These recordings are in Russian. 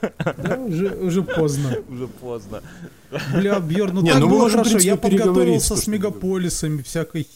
Да, уже, уже поздно. Уже поздно. Бля, Бьерн, ну Не, так ну мы было можем, хорошо. Я подготовился то, с мегаполисами, всякой...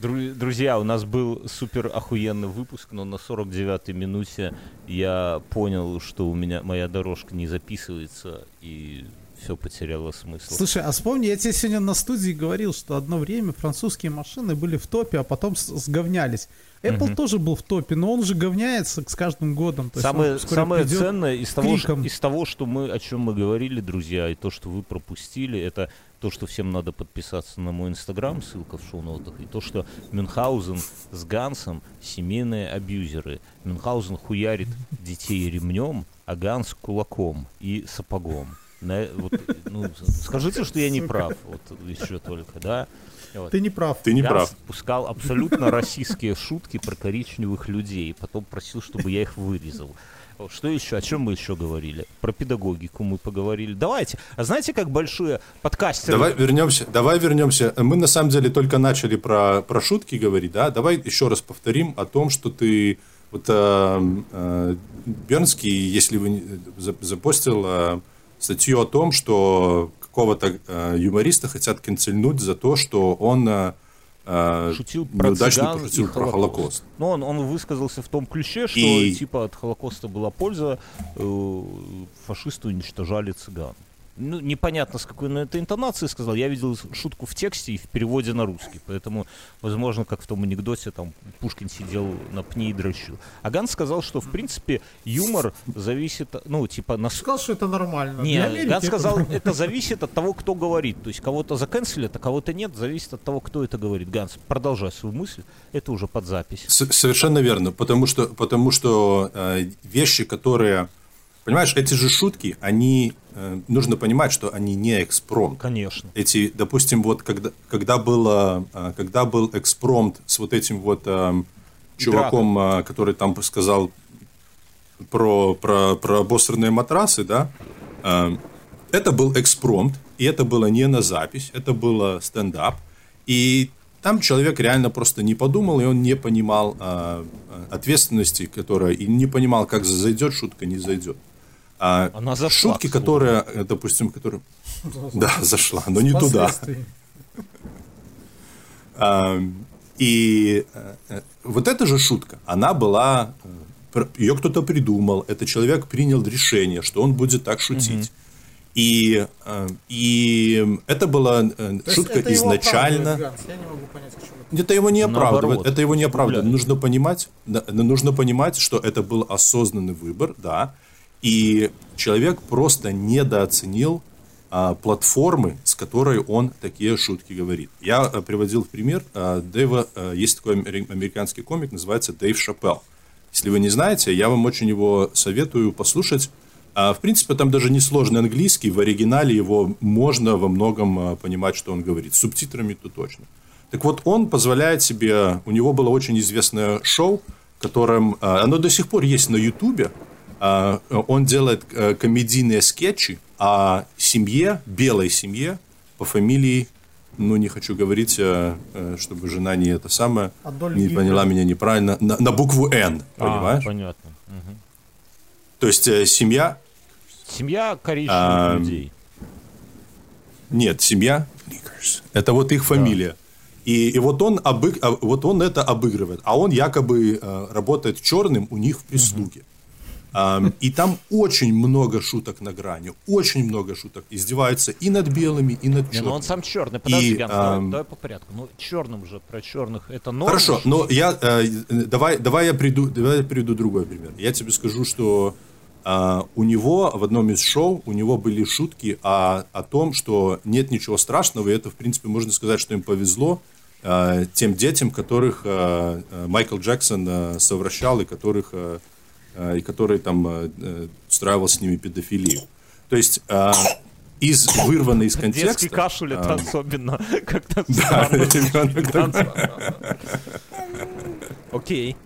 Дру- Друзья, у нас был супер охуенный выпуск, но на 49-й минуте я понял, что у меня моя дорожка не записывается, и все потеряло смысл. Слушай, а вспомни, я тебе сегодня на студии говорил, что одно время французские машины были в топе, а потом сговнялись. Apple тоже был в топе, но он же говняется с каждым годом. То Самое, самое ценное из того, что, из того, что мы, о чем мы говорили, друзья, и то, что вы пропустили, это то, что всем надо подписаться на мой инстаграм, ссылка в шоу-нотах, и то, что Мюнхгаузен с Гансом семейные абьюзеры. Мюнхгаузен хуярит детей ремнем, а Ганс кулаком и сапогом. На- вот, ну, скажите, что я не прав, вот еще только, да? Вот. Ты не прав. Ты не Ганс прав. пускал абсолютно российские шутки про коричневых людей, потом просил, чтобы я их вырезал. Что еще? О чем мы еще говорили? Про педагогику мы поговорили. Давайте. А знаете, как большие подкастеры... Давай вернемся, давай вернемся. Мы на самом деле только начали про, про шутки говорить, да? Давай еще раз повторим о том, что ты вот э, э, Бернский, если вы за- запостил э, статью о том, что какого-то э, юмориста хотят канцельнуть за то, что он э, э, Шутил про неудачно цыган пошутил и про Холокост. Но он, он высказался в том ключе, что И- типа от Холокоста была польза, э, фашисты уничтожали цыган. Ну, непонятно, с какой на это интонации сказал. Я видел шутку в тексте и в переводе на русский. Поэтому, возможно, как в том анекдоте, там Пушкин сидел на пне и дрочил. А Ганс сказал, что, в принципе, юмор зависит, ну, типа, на, Сказал, что это нормально. не, Ганс это сказал, нормально. это зависит от того, кто говорит. То есть кого-то заканцелят, а кого-то нет. Зависит от того, кто это говорит. Ганс, продолжай свою мысль. Это уже под запись. С- Совершенно верно, потому что, потому что э, вещи, которые... Понимаешь, эти же шутки, они... э, нужно понимать, что они не экспромт. Конечно. Эти, допустим, вот когда, когда, было, э, когда был экспромт с вот этим вот э, чуваком, э, который там сказал про, про, про обосранные матрасы, да, э, это был экспромт, и это было не на запись, это было стендап. И там человек реально просто не подумал, и он не понимал э, э, ответственности, которая, и не понимал, как зайдет шутка, не зайдет. А Она зашла, шутки, которые, э, допустим, которые... Да, зашла, но не туда. А, И э, э, вот эта же шутка, она была, ее кто-то придумал, этот человек принял решение, что он будет так шутить. И, и это была То шутка это его изначально. Ганс. Я не могу понять, к чему это. Это его не оправдывает. Это его не оправдывает. Нужно понимать, нужно понимать, что это был осознанный выбор, да. И человек просто недооценил а, платформы, с которой он такие шутки говорит. Я а, приводил в пример а, Дэйва, а, есть такой амери- американский комик, называется Дэйв Шапелл. Если вы не знаете, я вам очень его советую послушать. А, В принципе, там даже не сложный английский, в оригинале его можно во многом а, понимать, что он говорит. С субтитрами то точно. Так вот, он позволяет себе... У него было очень известное шоу, которым... а, Оно до сих пор есть на Ютубе. А, Он делает э, комедийные скетчи о семье, белой семье по фамилии... Ну, не хочу говорить, э, э, чтобы жена не это самое... Адольф Не Гитлер. поняла меня неправильно. На, на букву «Н», понимаешь? А, понятно. Мгм. То есть семья... Семья коричневых А, людей. Нет, семья. Это вот их фамилия. И, и вот, он обы- а, вот он это обыгрывает. А он якобы работает черным у них в прислуге. Ам, и там очень много шуток на грани. Очень много шуток. Издеваются и над белыми, и над Не, ну он черными. сам черный. Подожди, И, давай, ам, давай по порядку. Ну, черным же, про черных это норма. Хорошо, но я э, давай, давай я приду, давай я приведу другой пример. Я тебе скажу, что а, у него в одном из шоу у него были шутки о, о том, что нет ничего страшного, и это в принципе можно сказать, что им повезло а, тем детям, которых а, а, Майкл Джексон а, совращал и которых а, и которые там а, э, устраивал с ними педофилию. То есть а, из вырванной из контекста. Детский кашель это а, особенно как-то да, странно. Окей.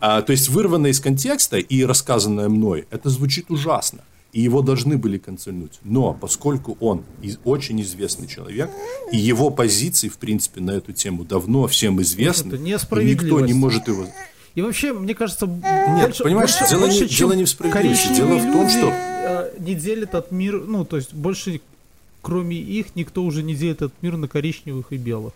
А, то есть вырванное из контекста и рассказанное мной, это звучит ужасно. И его должны были канцельнуть. Но поскольку он из- очень известный человек, и его позиции, в принципе, на эту тему давно всем известны, это и никто не может его... И вообще, мне кажется, Нет, понимаешь, дело, не, дело не в справедливости. Дело в том, что... Э, не делит этот мир, ну, то есть больше, кроме их, никто уже не делит этот мир на коричневых и белых.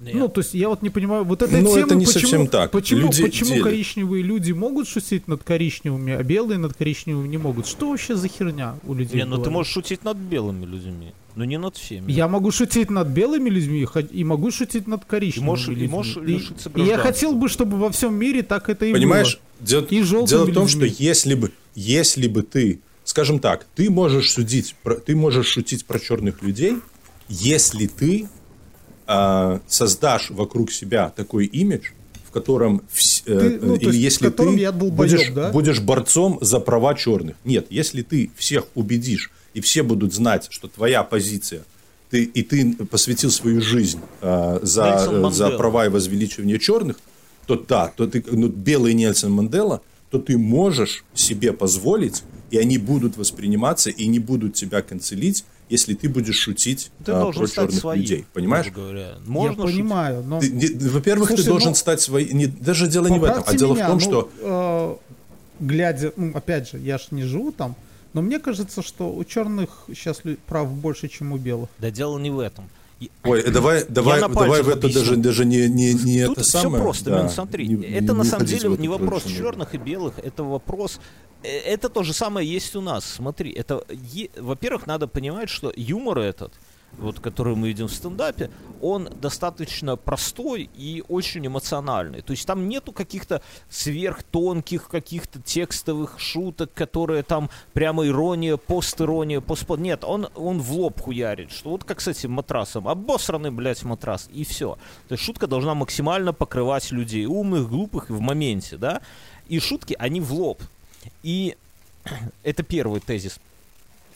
Нет. Ну, то есть я вот не понимаю, вот эта Но тема, это не почему, совсем так. почему, Люди почему делят. коричневые люди могут шутить над коричневыми, а белые над коричневыми не могут? Что вообще за херня у людей? Не, ну ты можешь шутить над белыми людьми, но не над всеми. Я могу шутить над белыми людьми и могу шутить над коричневыми И можешь- и людьми. можешь И- лишиться и я хотел бы, чтобы во всем мире так это и Понимаешь, было. дело, И желтыми дело в том, что людьми. если бы, если бы ты, скажем так, ты можешь судить, про- ты можешь шутить про черных людей, если ты а, создашь вокруг себя такой имидж, в котором вс- э, Ты, ну, то или есть, в если котором ты я долбоёб, будешь, да? будешь борцом за права черных. Нет, если ты всех убедишь и все будут знать, что твоя позиция ты, и ты посвятил свою жизнь а, за, Нельсон э, за права и возвеличивание черных, то да, то ты ну, белый Нельсон Мандела, то ты можешь себе позволить, и они будут восприниматься и не будут тебя канцелить, если ты будешь шутить Ты а, про черных своим, людей. Понимаешь? говоря. Я Можно шутить? понимаю, но... Ты- не- во-первых, Слушай, ты должен ну, стать своим. Не, даже дело не в этом, а дело меня, в том, ну, что э, глядя, ну, опять же, я ж не живу там, но мне кажется, что у черных сейчас прав больше, чем у белых. Да дело не в этом. Ой, давай, давай, давай в это объясню. даже, даже не, не, не Тут это все самое. просто, да, смотри. не- это не на самом деле не вопрос не черных и белых, это вопрос... э, Это то же самое есть у нас. Смотри, это... Во-первых, надо понимать, что юмор этот, вот, который мы видим в стендапе, он достаточно простой и очень эмоциональный. То есть там нету каких-то сверхтонких каких-то текстовых шуток, которые там прямо ирония, пост-ирония, постпод. Нет, он, он в лоб хуярит. Что вот как с этим матрасом. Обосранный, блядь, матрас. И все. То есть шутка должна максимально покрывать людей. Умных, глупых в моменте, да? И шутки, они в лоб. И это первый тезис.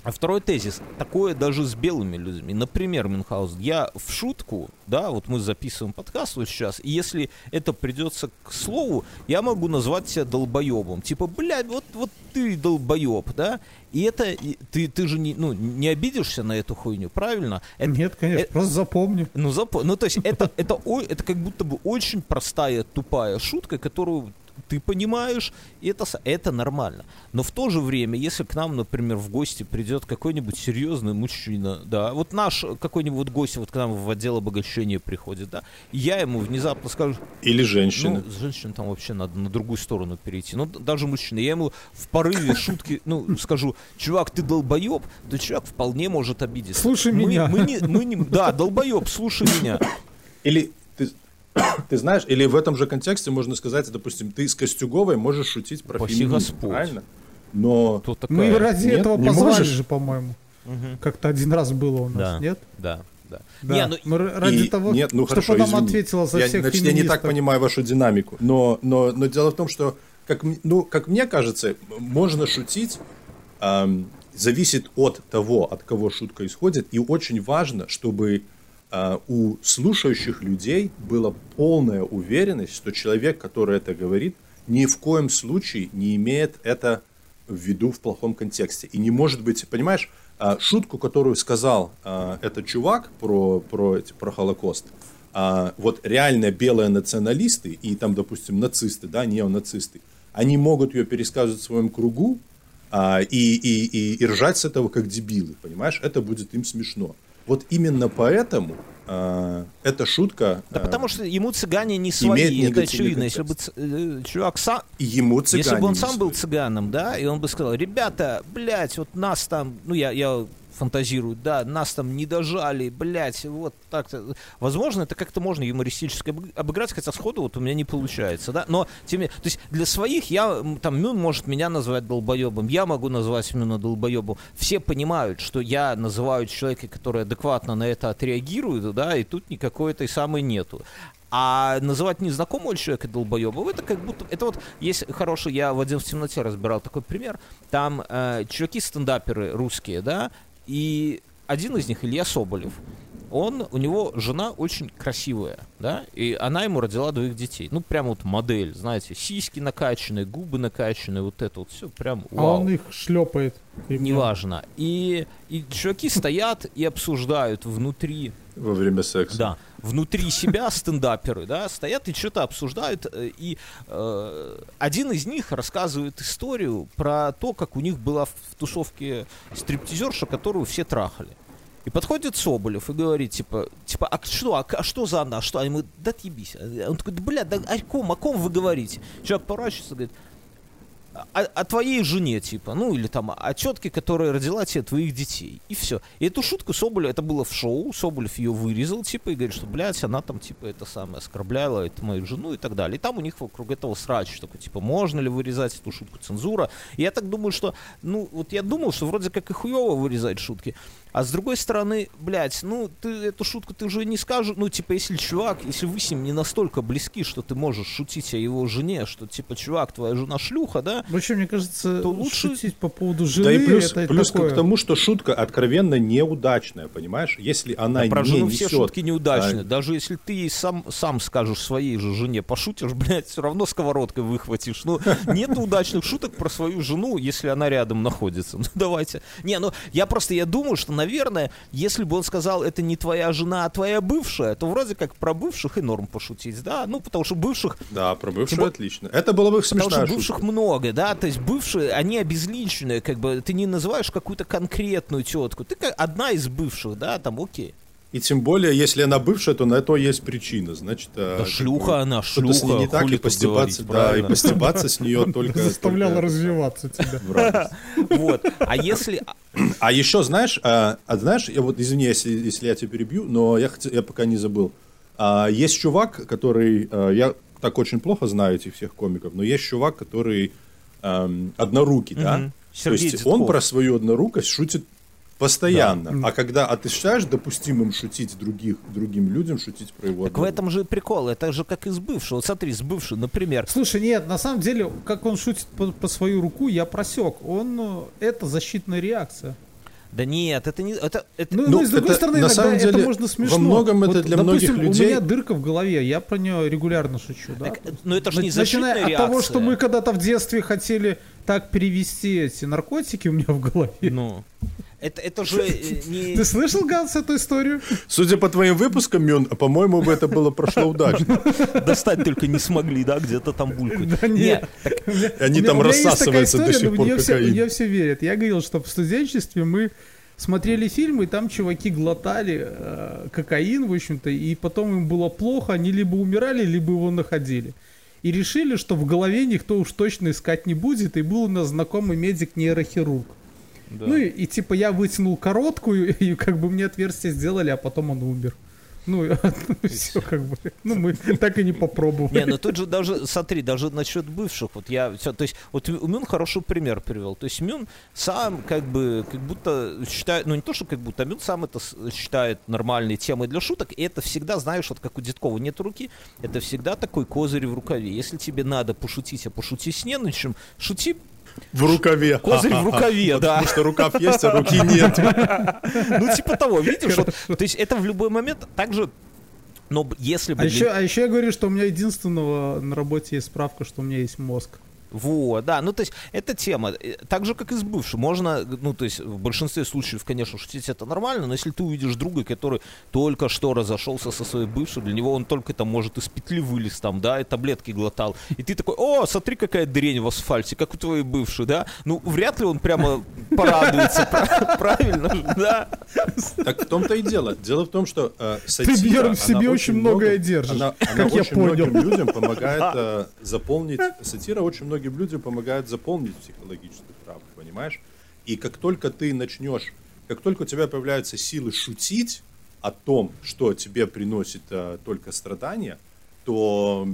А второй тезис. Такое даже с белыми людьми. Например, Мюнхгаузен, я в шутку, да, вот мы записываем подкаст вот сейчас, и если это придется к слову, я могу назвать тебя долбоебом. Типа, блядь, вот, вот ты долбоеб, да? И это, ты, ты же не, ну, не обидишься на эту хуйню, правильно? Это, Нет, конечно, э, просто запомню. ну, запо... ну, то есть это, это, ой- это как будто бы очень простая, тупая шутка, которую ты понимаешь, это, это нормально. Но в то же время, если к нам, например, в гости придет какой-нибудь серьезный мужчина, да, вот наш какой-нибудь гость вот к нам в отдел обогащения приходит, да, и я ему внезапно скажу, Или женщины. ну, с женщин там вообще надо на другую сторону перейти. Ну, д- даже мужчина. Я ему в порыве шутки, ну, скажу, чувак, ты долбоеб, то человек вполне может обидеться. Слушай Мы- меня. Мы не, мы не, да, долбоеб, слушай меня. Или ты, знаешь, или в этом же контексте можно сказать, допустим, ты с Костюговой можешь шутить про Упаси феминизм, Господь. правильно? Но Кто такая? Мы ради Нет, этого не позвали можешь? же, по-моему. Мгм. Как-то один раз было у нас, Да. нет? Да, да. Да. Не, ну, Мы ради И- того, нет, ну чтобы хорошо, она извини. ответила за я, всех значит, я не так феминисток. понимаю вашу динамику. Но, но, но дело в том, что, как, ну, как мне кажется, можно шутить, ам, зависит от того, от кого шутка исходит. И очень важно, чтобы у слушающих людей была полная уверенность, что человек, который это говорит, ни в коем случае не имеет это в виду в плохом контексте. И не может быть, понимаешь, а, шутку, которую сказал а, этот чувак про, про, про Холокост, вот реально белые националисты и там, допустим, нацисты, да, неонацисты, они могут ее пересказывать в своем кругу и, и, и, и ржать с этого как дебилы, понимаешь? Это будет им смешно. Вот именно поэтому а, эта шутка да а, потому что ему цыгане не свои, это очевидно. Если бы ц- э, чувак сам, ему цыгане Если бы он сам был цыганом, да, и он бы сказал, ребята, блядь, вот нас там, ну я, я фантазирую, да, нас там не дожали, блядь, вот так-то. Возможно, это как-то можно юмористически обыг- обыграть, хотя сходу вот у меня не получается, да, но тем не- то есть для своих я, там, Мюн может меня назвать долбоебом, я могу назвать Мюна долбоебом, все понимают, что я называю человека, который адекватно на это отреагирует, да, и тут никакой этой самой нету. А называть незнакомого человека долбоебом, это как будто... Это вот есть хороший, я в «Один в темноте» разбирал такой пример. Там э, чуваки-стендаперы русские, да, и один из них, Илья Соболев, он, у него жена очень красивая, да, и она ему родила двоих детей. Ну, прям вот модель, знаете, сиськи накачанные, губы накачанные, вот это вот все прям А вау. он их шлепает. Неважно. И, и чуваки стоят и обсуждают внутри Во время секса. Да. Внутри себя стендаперы, да, стоят и что-то обсуждают. э, И э, один из них рассказывает историю про то, как у них была в тусовке стриптизерша, которую все трахали. И подходит Соболев и говорит, типа, типа, а что, а, а что за она, что? А ему, да отъебись. Он такой, да, бля, да о ком, о ком вы говорите? Человек поворачивается и говорит, о, о твоей жене, типа, ну, или там о тетке, которая родила тебе твоих детей. И все. И эту шутку Соболев, это было в шоу, Соболев ее вырезал, типа, и говорит, что, блядь, она там, типа, это самое, оскорбляла это мою жену и так далее. И там у них вокруг этого срач такой, типа, можно ли вырезать эту шутку, цензура. И я так думаю, что, ну, вот я думал, что вроде как и хуево вырезать шутки. А с другой стороны, блядь, ну, ты эту шутку ты уже не скажешь, ну, типа, если чувак, если вы с ним не настолько близки, что ты можешь шутить о его жене, что, типа, чувак, твоя жена шлюха, да, Вообще, мне кажется, То лучше- шутить по поводу жены, Да и плюс, это плюс такое. к тому, что шутка откровенно неудачная, понимаешь? Если она Да про не жену несет... все шутки неудачные. а, Даже если ты ей сам, сам скажешь своей же жене, пошутишь, блядь, все равно сковородкой выхватишь. Ну, нет удачных шуток про свою жену, если она рядом находится. Ну, давайте. Не, ну, я просто, я думаю, что, наверное, если бы он сказал, это не твоя жена, а твоя бывшая, то вроде как про бывших и норм пошутить, да? Ну, потому что бывших Да, про Тем более- отлично. Это было бы Потому смешная что бывших шутка. много, да, то есть бывшие, они обезличенные, как бы, ты не называешь какую-то конкретную тетку, ты как одна из бывших, да, там, окей. И тем более, если она бывшая, то на то есть причина. Значит, Да шлюха она, что-то с ней шлюха, не так, и постебаться, говорить, да, и постебаться с нее только... Заставляла только развиваться тебя. в радость. Вот. А если... А еще, знаешь, а, а знаешь, я вот, извини, если, если я тебя перебью, но я, хотел, я пока не забыл. А, есть чувак, который, а, я так очень плохо знаю этих всех комиков, но есть чувак, который ам, однорукий, да? Мгм. То Сергей есть Дедков. он про свою однорукость шутит постоянно. А когда, а ты считаешь допустимым шутить других, другим людям, шутить про его Так в однорукость? этом же прикол. Это же как из бывшего. Вот смотри, с бывшей, например. Слушай, нет, на самом деле, как он шутит по, по свою руку, я просек. Он, э, это защитная реакция. Да нет, это не... Это, это... Ну, Ну, ну, с другой это, стороны, на самом это деле, можно во смешно. многом это для допустим, многих людей- у меня дырка в голове, я про нее регулярно шучу, да? Так, ну это же не Начиная от реакция. того, что мы когда-то в детстве хотели так перевести эти наркотики у меня в голове. Ну... Это, это же э, не... Ты слышал, Ганс, эту историю? Судя по твоим выпускам, Мюн, по-моему, бы это было прошло удачно. Достать только не смогли, да, где-то там булькают. Да нет. Они там рассасываются до сих пор мне все, кокаин. мне все верят. Я говорил, что в студенчестве мы смотрели фильмы, и там чуваки глотали э, кокаин, в общем-то, и потом им было плохо, они либо умирали, либо его находили. И решили, что в голове никто уж точно искать не будет, и был у нас знакомый медик-нейрохирург. Да. Ну и, и типа я вытянул короткую, и как бы мне отверстие сделали, а потом он умер. Ну, все как бы. Ну, мы так и не попробовали. Не, ну тут же даже, смотри, даже насчет бывших, вот я, все, то есть, вот Мюн хороший пример привел. То есть Мюн сам как бы, как будто считает, ну не то, что как будто, а Мюн сам это считает нормальной темой для шуток, и это всегда, знаешь, вот как у Дедкова нет руки, это всегда такой козырь в рукаве. Если тебе надо пошутить, а пошути с неначем, шути В рукаве. козырь в рукаве, да. Потому что рукав есть, а руки нет. Ну типа того, видишь, вот, то есть это в любой момент также, но если бы... А еще, а еще я говорю, что у меня единственного на работе есть справка, что у меня есть мозг. Вот, да, ну то есть эта тема, э, так же как и с бывшим, можно, ну то есть в большинстве случаев, конечно, шутить это нормально, но если ты увидишь друга, который только что разошелся со своей бывшей, для него он только там может из петли вылез там, да, и таблетки глотал, и ты такой, о, смотри, какая дрень в асфальте, как у твоей бывшей, да, ну вряд ли он прямо порадуется, пра- правильно же, да, Так в том-то и дело. Дело в том, что э, Ты, Бьерн, в себе очень многое много- держишь, как я понял. людям помогает э, заполнить... Сатира очень многим людям помогает заполнить психологическую травму, понимаешь? И как только ты начнешь... Как только у тебя появляются силы шутить о том, что тебе приносит э, только страдания, то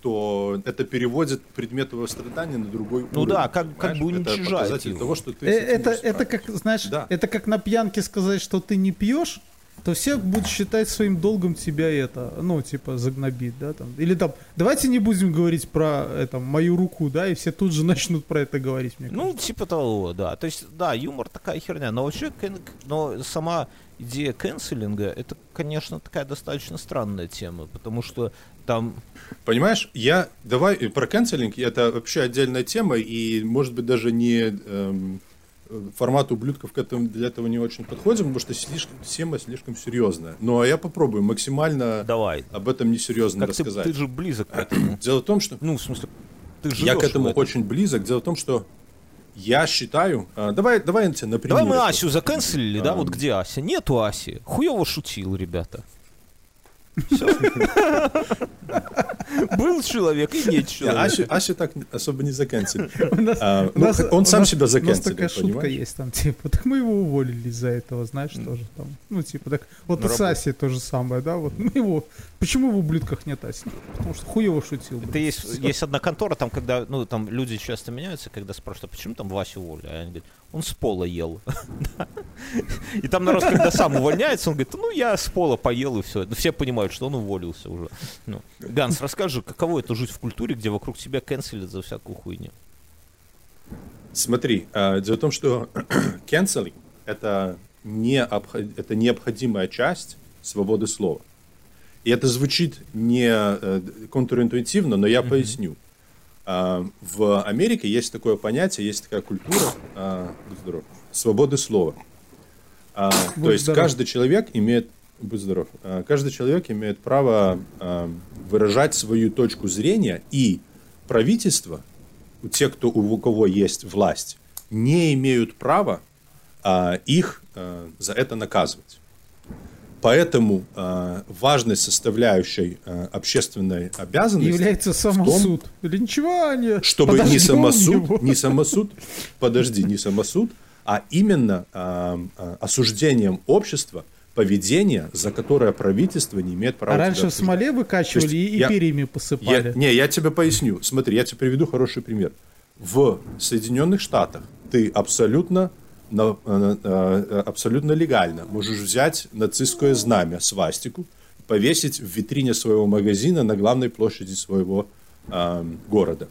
то это переводит предмет твоего страдания на другой Ну уровень. да, как- как бы уничижает его. того, что ты Э, это, это как, знаешь, Да. это как на пьянке сказать, что ты не пьешь, то все будут считать своим долгом тебя это, ну, типа, загнобить, да, там. Или там, давайте не будем говорить про, это, мою руку, да, и все тут же начнут про это говорить, мне ну типа того, да, то есть, да, юмор такая херня, но вообще, но сама идея канцелинга, это, конечно, такая достаточно странная тема, потому что там Понимаешь, я давай э, про канцелинг, это вообще отдельная тема, и может быть даже не эм, формат ублюдков к этому, для этого не очень подходим, потому что слишком, тема слишком серьезная. Но я попробую максимально Давай. об этом несерьезно Как ты, рассказать. ты же близок к этому. Дело в том, что Ну, в смысле, ты я к этому этом. очень близок. Дело в том, что я считаю... а, давай, давай на Давай мы примере Асю заканцелили, да? А. Вот где Ася? Нету Аси. Хуево шутил, ребята. Был человек и нет Не, человека. Асю так особо не нас- А, ну, он сам себя У нас такая шутка есть там, типа, так мы его уволили из-за этого, знаешь, тоже там. Ну, типа, так, вот с. Асей то же самое, да, вот мы его, почему в ублюдках нет Аси? Потому что хуево шутил. Это блин. есть, Всё. есть одна контора, там, когда, ну, там люди часто меняются, когда спрашивают, а почему там Васю уволили? А они говорят, он с пола ел. И там народ, когда сам увольняется, он говорит, ну, я с пола поел, и все. Все понимают, что он уволился уже. Ну, Ганс, расскажи, каково это жить в культуре, где вокруг тебя канцелят за всякую хуйню? Смотри, а, дело в том, что canceling это, не обход- это необходимая часть свободы слова. И это звучит не э, контринтуитивно, но я поясню. А, В Америке есть такое понятие, есть такая культура, а, здоров, свободы слова. А, То Будь есть здоров. каждый человек имеет, будь здоров, каждый человек имеет право выражать свою точку зрения, и правительство, у тех, кто, у кого есть власть, не имеют права их а, за это наказывать. Поэтому а, важной составляющей а, общественной обязанности Является самосуд. Ничего не... чтобы не подождем самосуд, его. не самосуд, подожди, не самосуд, а именно а, осуждением общества поведения, за которое правительство не имеет права А раньше в смоле выкачивали и, есть и я- перьями Я, посыпали. не, я тебе поясню. Смотри, я тебе приведу хороший пример. В Соединенных Штатах ты абсолютно, э, э, абсолютно легально можешь взять нацистское знамя, свастику, повесить в витрине своего магазина на главной площади своего э, города.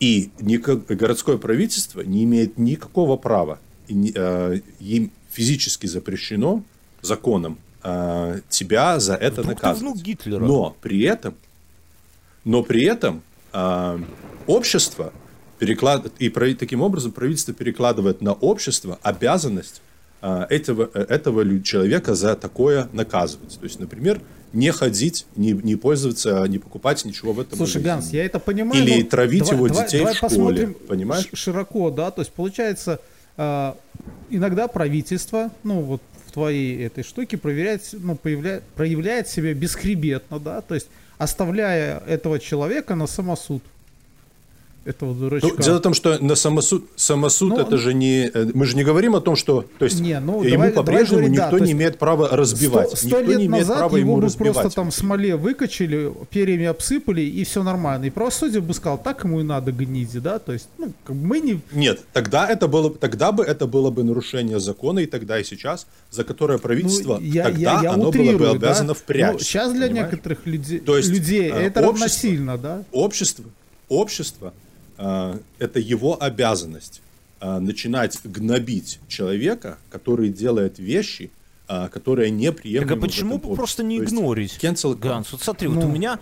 И никак- городское правительство не имеет никакого права, и э, им физически запрещено законом э, тебя за это Вдруг наказывать. внук Гитлера. Но при этом, но при этом а, общество переклад... и таким образом правительство перекладывает на общество обязанность а, этого, э, этого человека за такое наказывать. То есть, например, не ходить, не, не пользоваться, не покупать ничего в этом Слушай, магазине. Ганс, я это понимаю. Или травить давай- его давай- детей давай в школе, понимаешь? Широко, да, то есть получается, э, иногда правительство, ну вот в твоей этой штуке проверяет, ну, появля- проявляет себя бесхребетно, да, то есть оставляя этого человека на самосуд. Этого дурачка. Ну, дело в том, что на самосуд, самосуд Ну, это же не... э, Мы же не говорим о том, что... То есть Не, ну, ему по-прежнему да, никто то не имеет права разбивать. Сто, сто никто лет не имеет назад права его ему бы разбивать. просто там смоле выкачали, перьями обсыпали, и все нормально. И правосудие бы сказал, так ему и надо гниди, да, то есть, ну, бы мы не... Нет, тогда это было, тогда бы это было бы нарушение закона и тогда и сейчас, за которое правительство Ну, я, тогда я, я оно было утрирую, бы да. обязано Ну, впрячь. сейчас для понимаешь? некоторых людей, То есть, людей э, это общество- равносильно, да. общество, общество, это его обязанность э, начинать гнобить человека, который делает вещи, э, которые неприемлемы Так а почему просто не игнорить? cancel- Ганс, вот смотри, вот Ну. у меня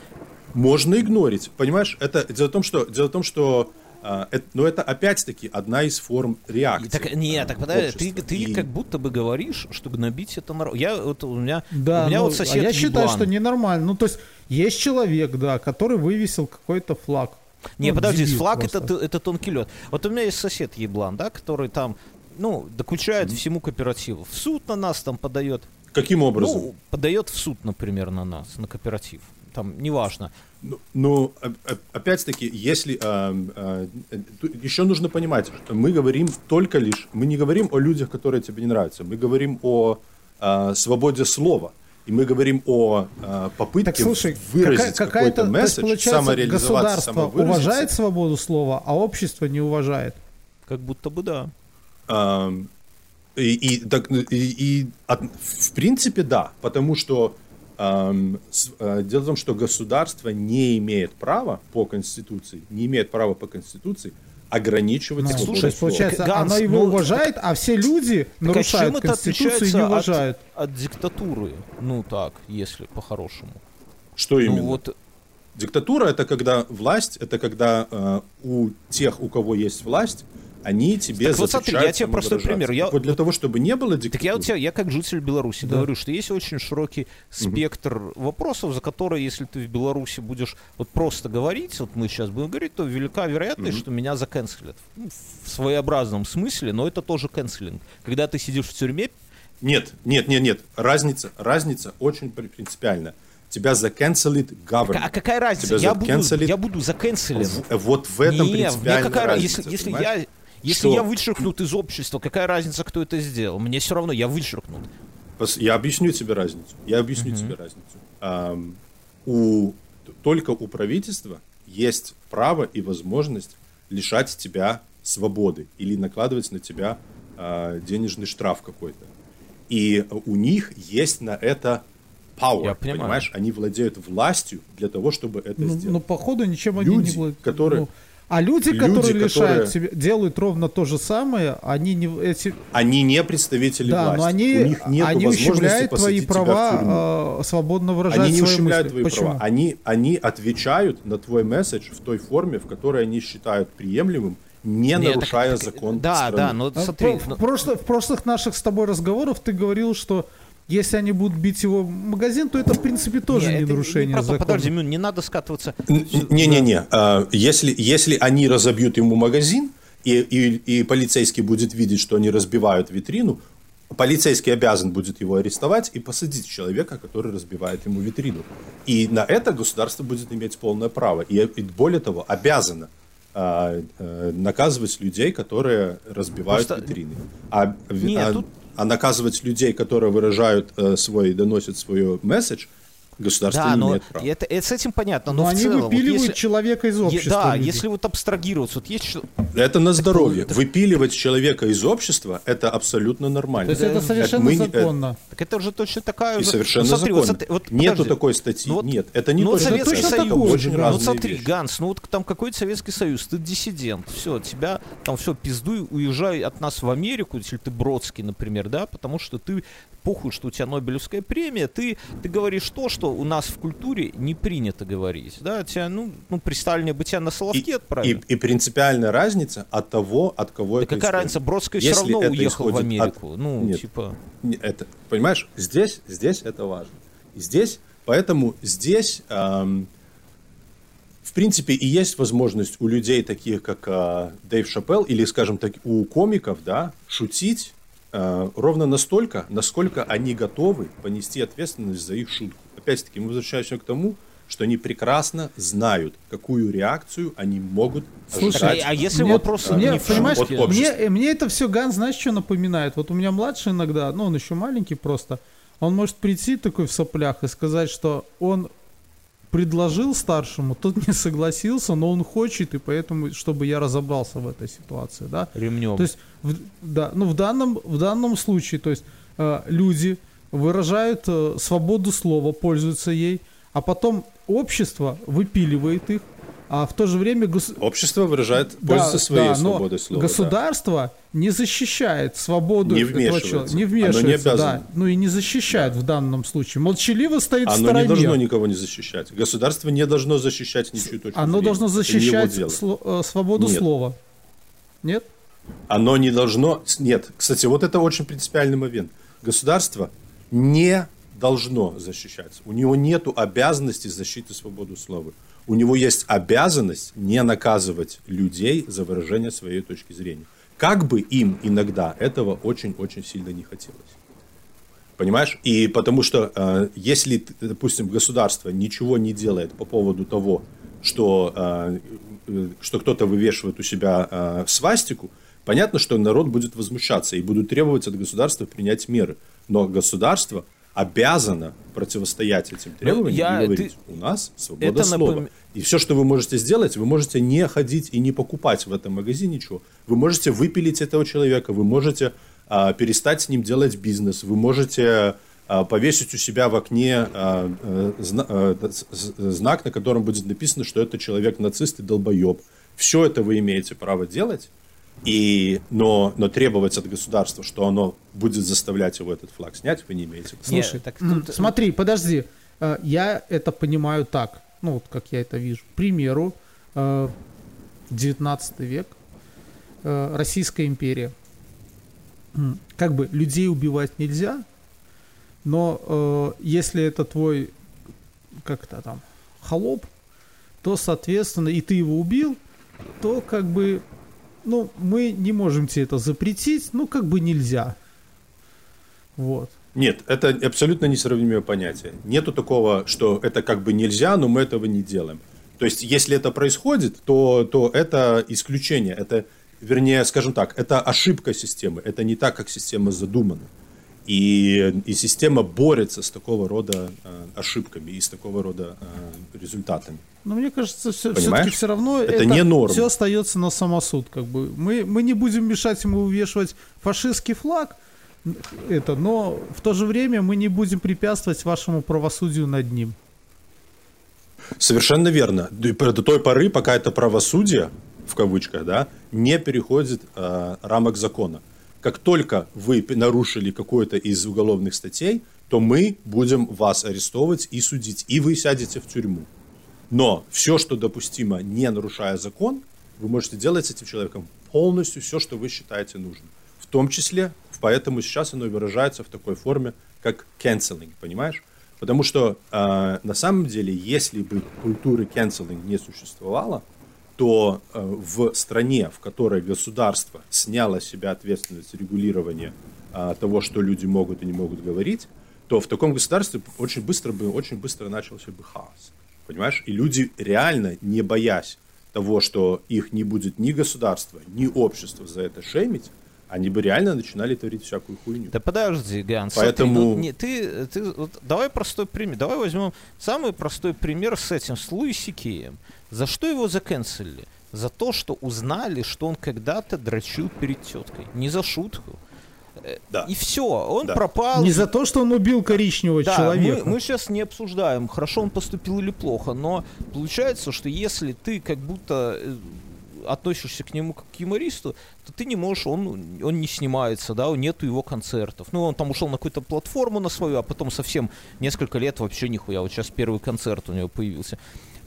можно игнорить, понимаешь? Это дело в том, что дело в том, что а, это, но это опять-таки одна из форм реакции. Так, не, так подожди, ты, ты И- как будто бы говоришь, что гнобить это нормально. Я, вот, у меня, Да, у меня ну, вот сосед а я считаю, еблан. что ненормально. Ну, то есть, есть человек, да, который вывесил какой-то флаг. Не, Ну, подожди, дебил флаг это, это тонкий лед. Вот у меня есть сосед еблан, да, который там, ну, докучает всему кооперативу. В суд на нас там подает. Каким образом? Ну, подает в суд, например, на нас, на кооператив. Там, неважно. Ну, ну, оп- оп- опять-таки, если а, а, еще нужно понимать, что мы говорим только лишь, мы не говорим о людях, которые тебе не нравятся, мы говорим о а, свободе слова. И мы говорим о а, попытке Так слушай, выразить какая- какой-то какая-то, то есть, месседж, самореализоваться, государство уважает свободу слова, а общество не уважает. Как будто бы да. Ам, И, и, так, и- и от- в принципе, да, потому что ам, с- а, дело в том, что государство не имеет права по Конституции, не имеет права по Конституции ограничивать Ну, свободу слушай, получается, Так, Ганс, она его ну, уважает, а все люди Так а нарушают Конституцию и не от- уважают. От, диктатуры? Ну так, если по-хорошему. Что именно? Ну вот, Диктатура это когда власть, это когда э, у тех, у кого есть власть, они тебе Так вот смотри, я тебе простой пример. Я- вот для того, чтобы не было Так я диктатуры, у тебя, я как житель Беларуси Да. говорю, что есть очень широкий спектр вопросов, за которые, если ты в Беларуси будешь вот просто говорить, вот мы сейчас будем говорить, то велика вероятность, что меня заканцелят. Ну, в своеобразном смысле, но это тоже канцелинг. Когда ты сидишь в тюрьме, Нет, нет, нет, нет. Разница, разница очень при- принципиальна. Тебя заканцелит government. а какая разница? Тебя Я буду, я буду заканцелен. В- Вот в этом Не, принципиальная какая разница? разница. Если, если понимаешь? я, если Что? я вычеркнут из общества, какая разница, кто это сделал? Мне все равно, я вычеркнут. Я объясню тебе разницу. Я объясню тебе разницу. Ам, у, только у правительства есть право и возможность лишать тебя свободы или накладывать на тебя а, денежный штраф какой-то. И у них есть на это power, Я понимаю. понимаешь? Они владеют властью для того, чтобы это Ну, сделать. ну, походу, ничем они Люди, не владеют. которые- Ну, а люди, люди, которые лишают которые- себя, делают ровно то же самое, они не эти, Они не представители да, власти. но они, у них нет они ущемляют твои права э, свободно выражать Они не свои ущемляют мысли. твои Почему? права. Они, они отвечают на твой месседж в той форме, в которой они считают приемлемым, не Нет, нарушая так- закон Да, страны. да, но А смотри, в, ну- в прошлых, в прошлых наших с тобой разговорах ты говорил, что если они будут бить его в магазин, то это, в принципе, тоже не, это нарушение про то. закона. Подожди, Мюн, не надо скатываться. Не-не-не. а, Если, если они разобьют ему магазин, и, и, и полицейский будет видеть, что они разбивают витрину, полицейский обязан будет его арестовать и посадить человека, который разбивает ему витрину. И на это государство будет иметь полное право. И, и более того, обязано а, э, наказывать людей, которые разбивают Просто- витрины. А, Нет, а- тут- а наказывать людей, которые выражают э, свой, доносят свой месседж, государство Да, не но имеет права. это, это с этим понятно. Но, Но в они целом, вот выпиливают если- человека из Е- общества. да, люди. если вот абстрагироваться, вот есть что- Это на здоровье. Выпиливать человека из общества – это абсолютно нормально. То есть это совершенно мы не- законно. так это уже точно такая И же. совершенно ну, смотри, законно. Вот, вот Нету подожди. такой статьи. Ну вот- Нет, это не ну, вот точно Советский такая. Союз. Это очень Ну, Ну вот смотри, вещи. Ганс, ну вот там какой-то Советский Союз, ты диссидент, все, тебя там все, пиздуй, уезжай от нас в Америку, если ты Бродский, например, да, потому что ты похуй, что у тебя Нобелевская премия, ты, ты говоришь то, что у нас в культуре не принято говорить, да, тебя, ну, ну при Сталине бы тебя на И, Соловке и, отправили. и принципиальная разница от того, от кого да это какая разница, Бродский все Если равно это уехал в исходит от- Америку, ну, Нет. типа... Это, понимаешь, здесь, здесь это важно. И Здесь, поэтому здесь, эм, в принципе, и есть возможность у людей, таких как э, Дэйв Шапелл, или, скажем так, у комиков, да, шутить ровно настолько, насколько они готовы понести ответственность за их шутку. Опять-таки, мы возвращаемся к тому, что они прекрасно знают, какую реакцию они могут Слушай, ожидать. а, если Мне- вопрос мне, не понимаешь, от общества. мне, мне это все Ган, знаешь, что напоминает? Вот у меня младший иногда, ну, он еще маленький просто, он может прийти такой в соплях и сказать, что он предложил старшему, тот не согласился, но он хочет, и поэтому, чтобы я разобрался в этой ситуации, да? ремнем. То есть, в, да, ну, в данном, в данном случае, то есть, э, люди выражают э, свободу слова, пользуются ей, а потом общество выпиливает их, а в то же время гос- Общество выражает, да, пользуется своей да, свободой слова. да. Государство не защищает свободу Не этого вмешивается. человека, не Оно не вмешивается, обязано. да, ну и не защищает в данном случае. Молчаливо стоит в Оно стороне. не должно никого не защищать. Государство не должно защищать ничью точку Оно зрения. должно защищать сло- э, свободу Нет. слова. Нет? Оно не должно... Нет, кстати, вот это очень принципиальный момент. Государство не должно защищаться. У него нет обязанности защиты свободы слова. У него есть обязанность не наказывать людей за выражение своей точки зрения. Как бы им иногда этого очень-очень сильно не хотелось. Понимаешь? И потому что э, если, допустим, государство ничего не делает по поводу того, что, э, что кто-то вывешивает у себя э, свастику, понятно, что народ будет возмущаться и будут требовать от государства принять меры. Но государство обязано противостоять этим требованиям Ну, я- и говорить, ты- у нас свобода это слова. напом- И все, что вы можете сделать, вы можете не ходить и не покупать в этом магазине ничего. Вы можете выпилить этого человека, вы можете а, перестать с ним делать бизнес, вы можете а, повесить у себя в окне а, а, зна- а, знак, на котором будет написано, что это человек нацист и долбоеб. Все это вы имеете право делать, и, но, но требовать от государства, что оно будет заставлять его этот флаг снять, вы не имеете права. Слушай, так м, тут- смотри, подожди. Э, Я это понимаю так, ну вот как я это вижу. К примеру, э, 19 век. э, Российская империя. Как бы людей убивать нельзя, но э, если это твой как-то там холоп, то, соответственно, и ты его убил, то как бы, ну, мы не можем тебе это запретить, ну, как бы нельзя. Вот. Нет, это абсолютно несравнимое понятие. Нету такого, что это как бы нельзя, но мы этого не делаем. То есть, если это происходит, то, то это исключение. Это, вернее, скажем так, это ошибка системы. Это не так, как система задумана. И, и система борется с такого рода э, ошибками и с такого рода э, результатами. Но мне кажется, все, все-таки все равно это, это не норм. все остается на самосуд. Как бы. мы, мы не будем мешать ему увешивать фашистский флаг, это, но в то же время мы не будем препятствовать вашему правосудию над ним. Совершенно верно. До той поры, пока это правосудие, в кавычках, да, не переходит э, рамок закона. Как только вы нарушили какую-то из уголовных статей, то мы будем вас арестовывать и судить, и вы сядете в тюрьму. Но все, что допустимо, не нарушая закон, вы можете делать с этим человеком полностью все, что вы считаете нужным. В том числе, поэтому сейчас оно выражается в такой форме, как canceling, понимаешь? Потому что э, на самом деле, если бы культуры canceling не существовало, то э, в стране, в которой государство сняло с себя ответственность регулирования э, того, что люди могут и не могут говорить, то в таком государстве очень быстро бы, очень быстро начался бы хаос. Понимаешь? И люди реально, не боясь того, что их не будет ни государства, ни общества за это шеймить, они бы реально начинали творить всякую хуйню. Да подожди, Ганс. Поэтому... Смотри, ну, не, ты, ты, вот, давай простой пример. Давай возьмем самый простой пример с этим, с Кеем. За что его заканцелили? За то, что узнали, что он когда-то дрочил перед теткой. Не за шутку. Э, да. И все, он да. пропал. Не за то, что он убил коричневого да, человека. Мы, мы сейчас не обсуждаем, хорошо он поступил или плохо, но получается, что если ты как будто э, относишься к нему как к юмористу, то ты не можешь, он, он не снимается, да, нету его концертов. Ну, он там ушел на какую-то платформу на свою, а потом совсем несколько лет вообще нихуя. Вот сейчас первый концерт у него появился.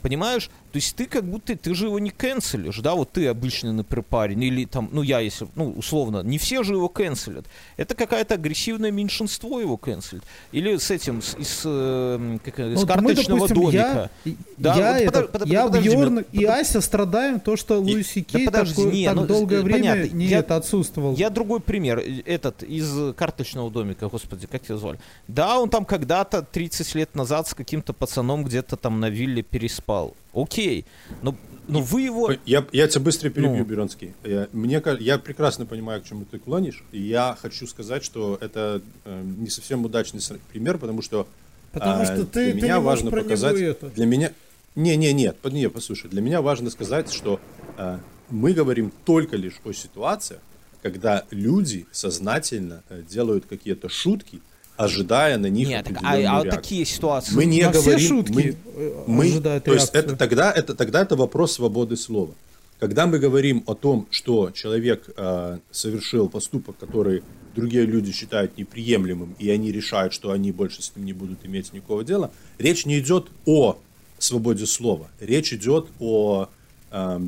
Понимаешь? То есть ты как будто, ты же его не канцелишь, да, вот ты обычный, например, парень, или там, ну я, если, ну, условно, не все же его канцелят. Это какое-то агрессивное меньшинство его канцелит. Или с этим, с, с, э, как, ну, с карточного мы, допустим, домика. Я, да, я, вот, это, под, я подожди, Бьорн под, и Ася страдаем то, что Луиси Кей да, подожди, такой, не, так ну, долгое время понятно, не я, это отсутствовал. Я другой пример, этот, из карточного домика, господи, как его звали. Да, он там когда-то, 30 лет назад, с каким-то пацаном где-то там на вилле переспал. Окей, но, но вы его... Я, я тебя быстро перебью, ну. Беронский. Я, мне, я прекрасно понимаю, к чему ты клонишь, и я хочу сказать, что это э, не совсем удачный пример, потому что Потому э, что ты, для ты меня не важно показать... Это. Для меня... Не, не, нет, не, послушай, для меня важно сказать, что э, мы говорим только лишь о ситуациях, когда люди сознательно э, делают какие-то шутки, ожидая на них Нет, а, а вот такие ситуации. Мы не на говорим, все шутки мы, э, мы, то есть это тогда это тогда это вопрос свободы слова. Когда мы говорим о том, что человек э, совершил поступок, который другие люди считают неприемлемым, и они решают, что они больше с ним не будут иметь никакого дела, речь не идет о свободе слова, речь идет о, э,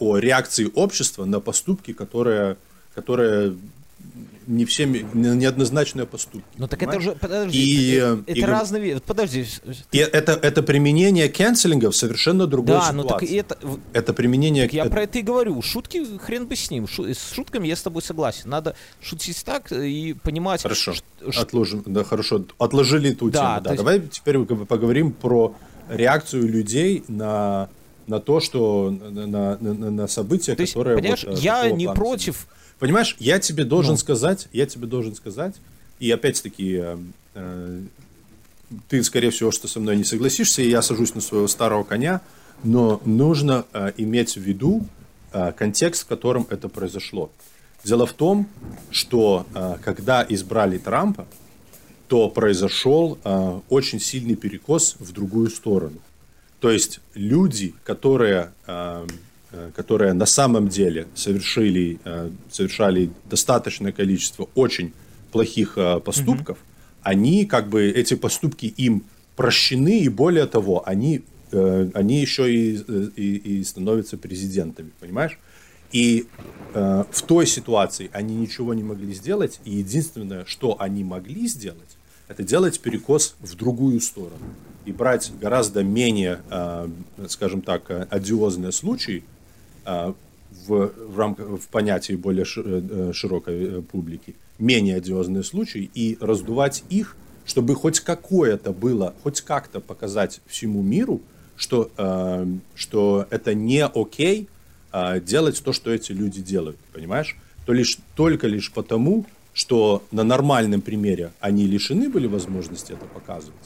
о реакции общества на поступки, которые, которые не всеми неоднозначные поступки. Ну так понимаешь? это уже подожди, и, это, это и, разные подожди. И это это применение канцелинга в совершенно другой да, ситуации. Ну так это это применение. Так я это... про это и говорю. Шутки хрен бы с ним. Шу, с шутками я с тобой согласен. Надо шутить так и понимать. Хорошо. Что, Отложим. Да, хорошо. Отложили эту да, тему. Да. Есть... Давай теперь поговорим про реакцию людей на на то, что на, на, на, на события, то есть, которые. Понимаешь, вот, я не против Понимаешь, я тебе должен ну. сказать, я тебе должен сказать, и опять-таки э, э, ты, скорее всего, что со мной не согласишься, и я сажусь на своего старого коня, но нужно э, иметь в виду э, контекст, в котором это произошло. Дело в том, что э, когда избрали Трампа, то произошел э, очень сильный перекос в другую сторону. То есть люди, которые э, Э, которые на самом деле совершили, э, совершали достаточное количество очень плохих э, поступков, mm-hmm. они как бы эти поступки им прощены, и более того, они, они еще и, и, и становятся президентами, понимаешь? И э, в той ситуации они ничего не могли сделать, и единственное, что они могли сделать, это делать перекос в другую сторону и брать гораздо менее, э, скажем так, одиозные случаи э, в, в рамках в понятии более э, широкой публики, менее одиозные случаи и раздувать их, чтобы хоть какое-то было, хоть как-то показать всему миру, что, что это не окей делать то, что эти люди делают, понимаешь? То лишь, только лишь потому, что на нормальном примере они лишены были возможности это показывать,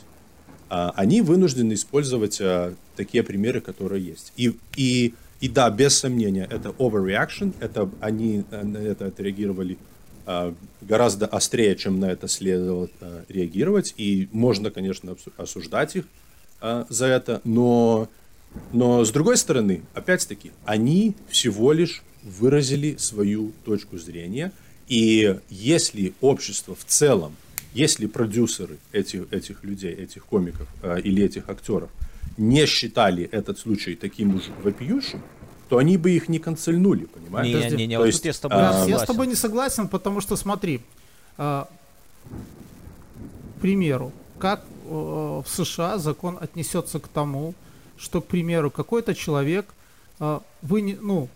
а, они вынуждены использовать а, такие примеры, которые есть. И, и, и да, без сомнения, это overreaction, это они э, на это отреагировали а, гораздо острее, чем на это следовало реагировать. И можно, конечно, осуждать их за это, но, но с другой стороны, опять-таки, они всего лишь выразили свою точку зрения. И если общество в целом если продюсеры этих, этих людей, этих комиков э, или этих актеров не считали этот случай таким уж вопиющим, то они бы их не канцельнули, понимаешь? Не, не, не, вот есть, я с тобой а, согласен. Я с тобой не согласен, потому что смотри, а, к примеру, как э, в США закон отнесется к тому, что, к примеру, какой-то человек э, вы не, ну,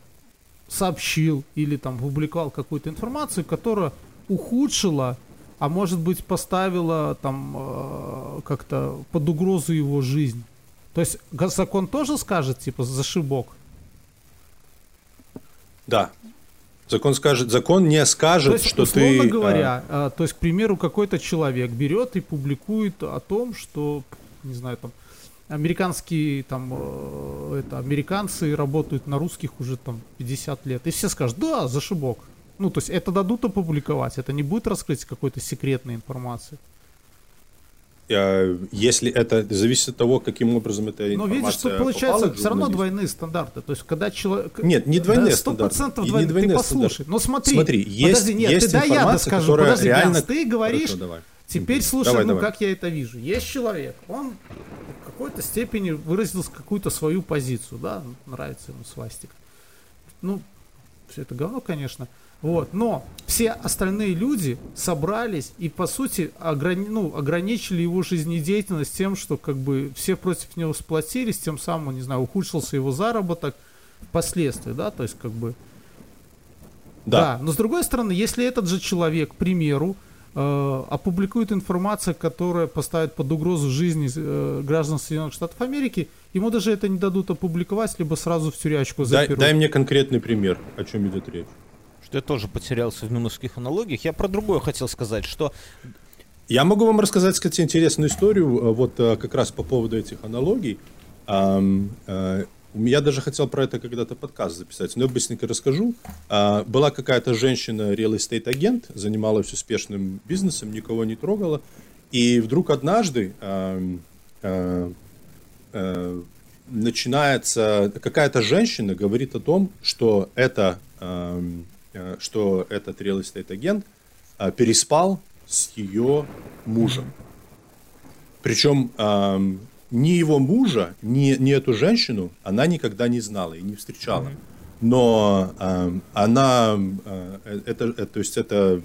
сообщил или там публиковал какую-то информацию, которая ухудшила а может быть поставила там э, как-то под угрозу его жизнь. То есть закон тоже скажет, типа, зашибок? Да. Закон скажет, закон не скажет, то есть, что условно ты... говоря, а... то есть, к примеру, какой-то человек берет и публикует о том, что, не знаю, там, американские, там, э, это, американцы работают на русских уже там 50 лет. И все скажут, да, зашибок. Ну, то есть это дадут опубликовать, это не будет раскрытие какой-то секретной информации. Если это зависит от того, каким образом это информация Но видишь, что получается все равно двойные стандарты. То есть, когда человек... Нет, не двойные да, стандарты. двойные. Не двойные ты послушай. Стандарты. Ну смотри, смотри есть, подожди, нет, есть ты дай я доскажу. Подожди, реально... Ганс, ты говоришь... Хорошо, давай. Теперь слушай, давай, ну давай. как я это вижу. Есть человек, он в какой-то степени выразил какую-то свою позицию, да, нравится ему свастик. Ну, все это говно, конечно. Вот. Но все остальные люди собрались и, по сути, ограни- ну, ограничили его жизнедеятельность тем, что как бы все против него сплотились, тем самым, не знаю, ухудшился его заработок впоследствии, да, то есть как бы... Да. да. Но с другой стороны, если этот же человек, к примеру, э, опубликует информацию, которая поставит под угрозу жизни э, граждан Соединенных Штатов Америки, ему даже это не дадут опубликовать, либо сразу в тюрячку заперут. Дай, дай мне конкретный пример, о чем идет речь что я тоже потерялся в минусских аналогиях. Я про другое хотел сказать, что... Я могу вам рассказать, кстати, интересную историю, э, вот э, как раз по поводу этих аналогий. Э, я даже хотел про это когда-то подкаст записать, но я быстренько расскажу. Была какая-то женщина, real estate агент, занималась успешным бизнесом, никого не трогала. И вдруг однажды начинается, какая-то женщина говорит о том, что это что этот real estate агент э, переспал с ее мужем. Причем ни его мужа, ни, ни эту женщину она никогда не знала и не встречала. Но она, э, это, то есть это,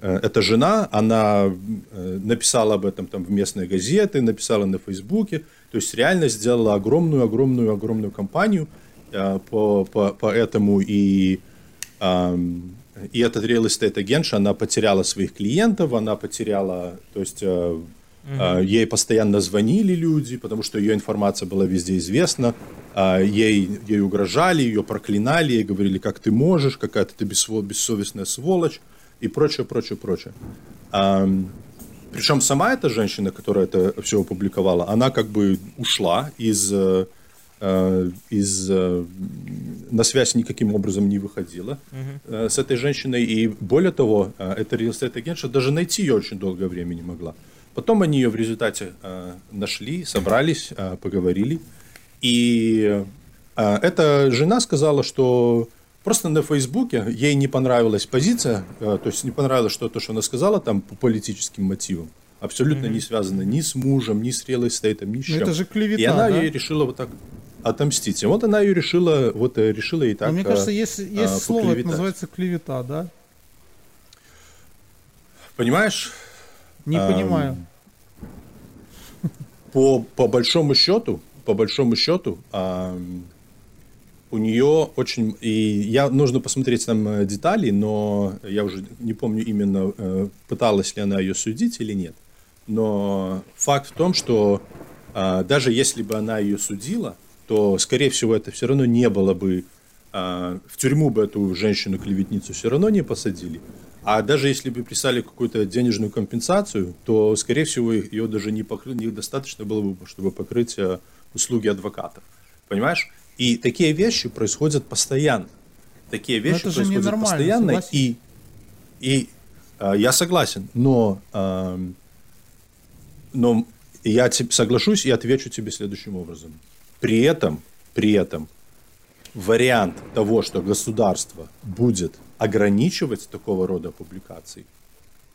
эта жена, она написала об этом там в местной газеты, написала на Фейсбуке, то есть реально сделала огромную, огромную, огромную кампанию по, по, по этому и и этот real estate агентша, она потеряла своих клиентов, она потеряла, то есть угу. ей постоянно звонили люди, потому что ее информация была везде известна, а, ей, ей угрожали, ее проклинали, ей говорили, как ты можешь, какая-то ты бессовестная сволочь и прочее, прочее, прочее. Причем сама эта женщина, которая это все опубликовала, она как бы ушла из Э, из, э, на связь никаким образом не выходила uh-huh. с этой женщиной. И более того, эта real estate агентша даже найти ее очень долгое время не могла. Потом они ее в результате нашли, собрались, поговорили. И эта жена сказала, что просто на Фейсбуке ей не понравилась позиция, то есть не понравилось что то, что она сказала там по политическим мотивам. Абсолютно mm-hmm. не связано ни с мужем, ни с estate, ни с чем. Это же клевета, И она да? ей решила вот так отомстить. Вот она ее решила, вот э, решила и так. Но мне кажется, есть, а, есть слово, это называется клевета, да? Понимаешь, Не Ам, понимаю. по, по большому счету, по большому счету, ам, у нее очень... И я нужно посмотреть там э, детали, но я уже не помню именно, э, пыталась ли она ее судить или нет. Но факт в том, что а, даже если бы она ее судила, то, скорее всего, это все равно не было бы... а, в тюрьму бы эту женщину-клеветницу все равно не посадили. А даже если бы прислали какую-то денежную компенсацию, то, скорее всего, ее даже не покры... недостаточно было бы, чтобы покрыть э, услуги адвокатов. Понимаешь? И такие вещи происходят постоянно. Такие вещи происходят постоянно. согласен? И, и э, я согласен, но, эм, но я соглашусь и отвечу тебе следующим образом. При этом, при этом вариант того, что государство будет ограничивать такого рода публикации,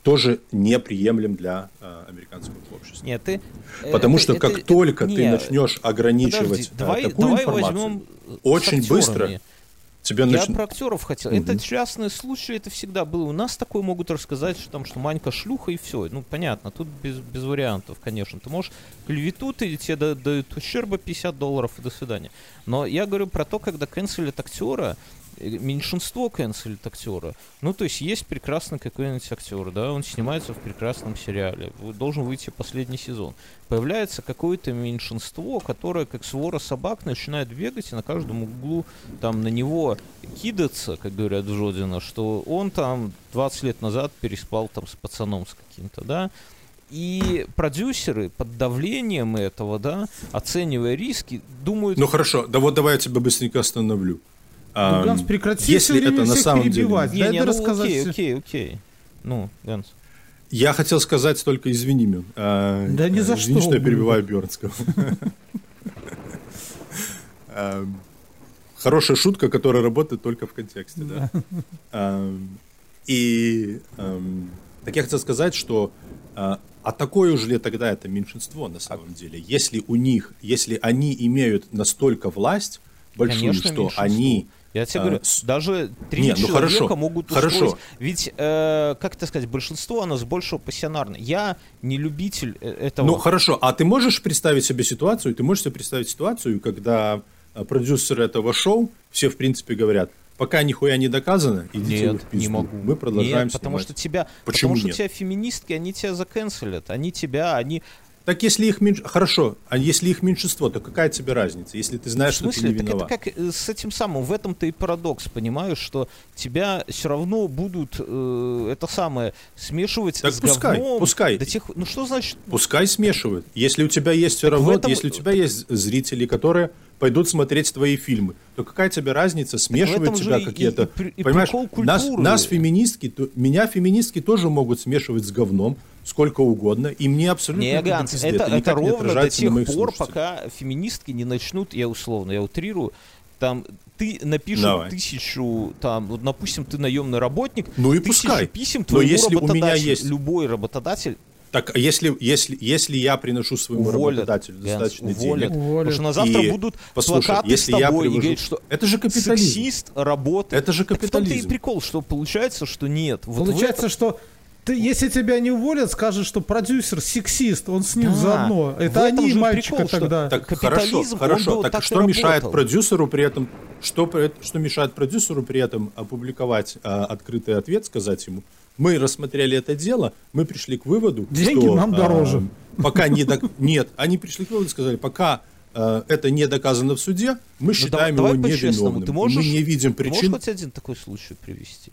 тоже неприемлем для э, американского общества. Нет, ты... э, Потому это- что это- как только ты не, начнешь ограничивать подожди, э, давай, такую давай информацию, э, очень быстро актерами. тебе Я про актеров хотел. Это частные случаи, это всегда было. У нас такое могут рассказать, что там, что Манька шлюха и все. Ну, понятно, тут без, без вариантов, конечно. Ты можешь клевету, ты, тебе да- дают ущерба 50 долларов и до свидания. Но я говорю про то, когда канцелят актера, меньшинство канцелит актера. Ну, то есть есть прекрасный какой-нибудь актер, да, он снимается в прекрасном сериале, должен выйти последний сезон. Появляется какое-то меньшинство, которое, как свора собак, начинает бегать и на каждом углу там на него кидаться, как говорят Жодина, что он там 20 лет назад переспал там с пацаном с каким-то, да, и продюсеры под давлением этого, да, оценивая риски, думают, Ну хорошо, да вот давай я тебя быстренько остановлю. А, Ну, Ганс, прекрати если все время это на всех самом деле... перебивать. не, Дай не, ну рассказать окей, окей, окей. Ну, Ганс. Я хотел сказать только извини, Мюн. А, Да ни за извини, что, что я перебиваю Бернского. Эм, Хорошая шутка, которая работает только в контексте, да. И так я хотел сказать, что э, а такое уж ли тогда это меньшинство на самом деле? Если у них, если они имеют настолько власть большую, Конечно, что они Я тебе а, говорю, с- даже три Не, ну человека хорошо, могут хорошо. устроить. Ведь, э, как это сказать, большинство, оно с большего пассионарно. Я не любитель э, этого. Ну хорошо, а ты можешь представить себе ситуацию, ты можешь себе представить ситуацию, когда э, продюсеры этого шоу, все в принципе говорят, пока нихуя не доказано, идите в Нет, пизду. не могу. Мы продолжаем Нет, потому снимать». что тебя, Почему потому что нет? тебя феминистки, они тебя заканцелят, они тебя, они Так если их меньш... Хорошо, а если их меньшинство, то какая тебе разница, если ты знаешь, что ты не так это виноват? как э, с этим самым, в этом-то и парадокс, понимаешь, что тебя все равно будут э, это самое смешивать Так с пускай, говном пускай. до тех, ну что значит Пускай смешивают. Если у тебя есть все равно, этом- если у тебя есть зрители, которые пойдут смотреть твои фильмы, то какая тебе разница, смешивают этом тебя какие-то... Понимаешь, нас, нас феминистки, то- меня феминистки тоже могут смешивать с говном сколько угодно, и мне абсолютно Не, Ганс, это, это не ровно до тех пор, пока феминистки не начнут, я условно, я утрирую, там, ты напишешь Давай. тысячу, там, вот, допустим, ты наемный работник, Ну и тысячу пускай. писем Но твоему если у меня работодателю, есть- любой работодатель Так, а если, если, если я приношу своему уволят, работодателю достаточно уволят. денег, Уволят. Потому что на завтра И, будут послушай, плакаты если с я тобой и привожу- говорить, что это же капитализм. сексист работает. Это же Так в том-то и капитализм. прикол, что получается, что нет. Вот Получается, что ты, если тебя не уволят, скажешь, что продюсер сексист, он с ним Да. заодно. Это этом они мальчика прикол, что- тогда. Так Капитализм, хорошо, хорошо. Так, так и что мешает работал. продюсеру при этом, что, что мешает продюсеру при этом опубликовать а, открытый ответ, сказать ему, мы рассмотрели это дело, мы пришли к выводу, Деньги что, нам а, дороже. пока не док- нет, они пришли к выводу, сказали, пока а, это не доказано в суде, мы Ну, считаем давай его по-честному, невиновным. ты можешь, мы не видим ты можешь причин. хоть один такой случай привести?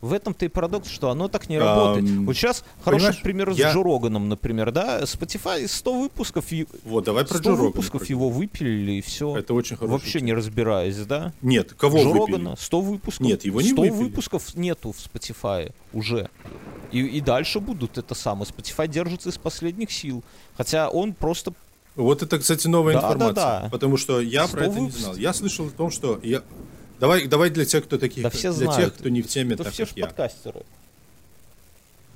В этом-то и парадокс, что оно так не работает. Вот сейчас хороший пример с я- Джо Роганом, например, да? Spotify 100 выпусков, Вот, давай про 100 Джо Рогана выпусков поговорим. его выпилили, и все. Это очень хорошо. Вообще не разбираясь, да? Нет, кого Джо выпили? Рогана, 100 выпусков. Нет, его не 100 выпили. выпусков нету в Spotify уже. И, и дальше будут это самое. Spotify держится из последних сил. Хотя он просто... Вот это, кстати, новая Да, информация. да, да. Потому что я про это не выпусков. знал. Я слышал о том, что я. Давай, давай для тех, кто таких, Да все для знают. тех, кто не в теме, Это так все как ж я. подкастеры.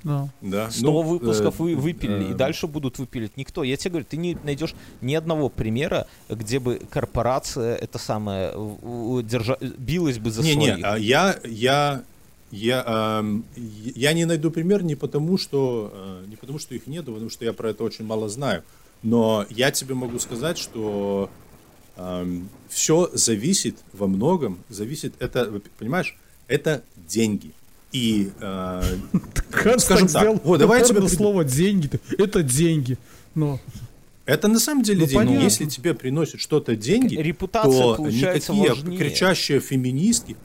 Да. Да. 100 Ну, выпусков э, вы выпилили, и э, дальше будут выпилить никто. Я тебе говорю, ты не найдешь ни одного примера, где бы корпорация это самое держа- билась бы за Не, не, своих. а я, я, я, ам, я не найду пример не потому, что, э, не потому, что их нету, потому что я про это очень мало знаю. Но я тебе могу сказать, что все зависит во многом, зависит, это, понимаешь, это деньги. И, э, Ганс скажем так вот давай я тебе слово деньги. Это деньги. Но это на самом деле Ну, деньги. понятно. Если тебе приносит что-то деньги, Репутация, то никакие важнее. кричащие феминистки.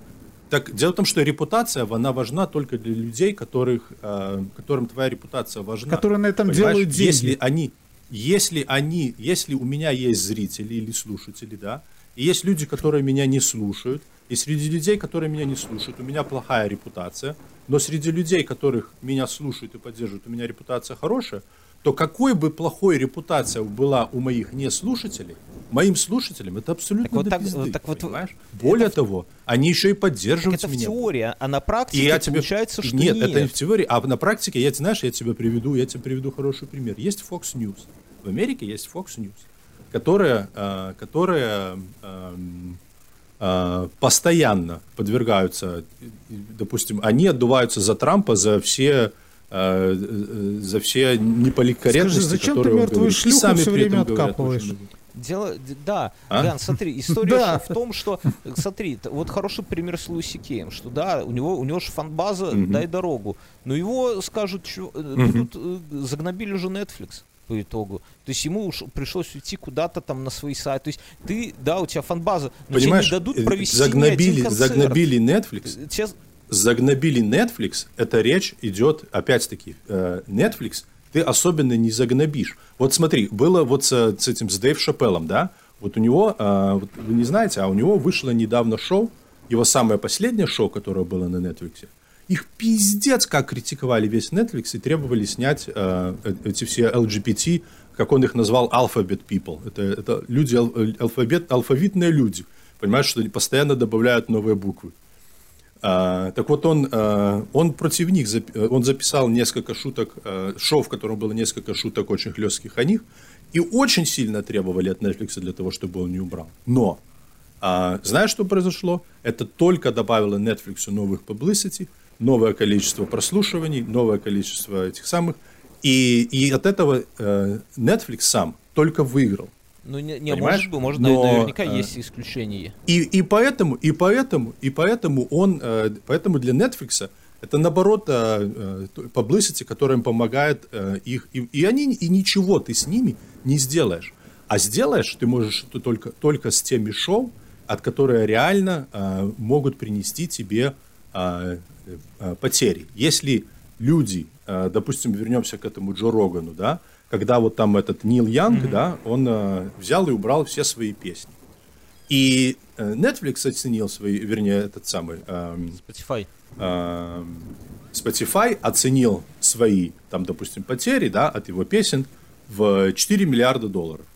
Так, дело в том, что репутация, она важна только для людей, которых, э, которым твоя репутация важна. Которые на этом Понимаешь? делают деньги. Если они, если они, если у меня есть зрители или слушатели, да, и есть люди, которые меня не слушают, и среди людей, которые меня не слушают, у меня плохая репутация, но среди людей, которых меня слушают и поддерживают, у меня репутация хорошая, то какой бы плохой репутация была у моих неслушателей, моим слушателям это абсолютно Так вот до так- пизды, так вот понимаешь? Более того, они еще и поддерживают это в меня. теории, а на практике И я тебе... получается, что нет, нет. это не в теории, а на практике, я, знаешь, я тебе приведу, я тебе приведу хороший пример. Есть Fox News. В Америке есть Fox News, которая, э, которая эм, э, постоянно подвергаются, допустим, они отдуваются за Трампа за все за все неполиткорректности, Скажи, зачем ты которые он мертвую шлюху сами этом время говорят откапываешь? много. Дело, да, А? Ган, смотри, история Да. в том, что, смотри, вот хороший пример с Луиси Кеем, что да, у него, у него же фанбаза, Мгм. дай дорогу, но его скажут, чё, э, э, загнобили же Netflix по итогу. То есть ему уж пришлось уйти куда-то там на свой сайт. То есть ты, да, у тебя фанбаза, но Понимаешь, тебе не дадут э, провести загнобили, загнобили Netflix, Э, тебе- загнобили Netflix, эта речь идет, опять-таки, э, Netflix ты особенно не загнобишь. Вот смотри, было вот с, с этим, с Дэйв Шапеллом, да, вот у него, э, вот вы не знаете, а у него вышло недавно шоу, его самое последнее шоу, которое было на Netflix, их пиздец как критиковали весь Netflix и требовали снять э, эти все LGBT, как он их назвал, alphabet people. Это, это люди, ал- алфавит, алфавитные люди. Понимаешь, что они постоянно добавляют новые буквы. А, так вот, он, а, он против них, э, он записал несколько шуток, э, шоу, в котором было несколько шуток очень хлестких о них, и очень сильно требовали от Netflix для того, чтобы он не убрал. Но, а, знаешь, что произошло? Это только добавило Netflix новых publicity, новое количество прослушиваний, новое количество этих самых, и, и от этого э, Netflix сам только выиграл. Ну, не, не, Понимаешь? может быть, может, Но, наверняка э, есть исключения. И, и поэтому, и поэтому, и поэтому он, э, поэтому для Netflix это наоборот э, э, publicity, которая им помогает э, их, и, и они, и ничего ты с ними не сделаешь. А сделаешь ты можешь это только, только с теми шоу, от которые реально э, могут принести тебе э, э, потери. Если люди, э, допустим, вернемся к этому Джо Рогану, да, когда вот там этот Нил Янг, да, он э, взял и убрал все свои песни. И э, Netflix оценил свои, вернее, этот самый эм, Spotify. эм, Spotify оценил свои, там, допустим, потери, да, от его песен в 4 миллиарда долларов.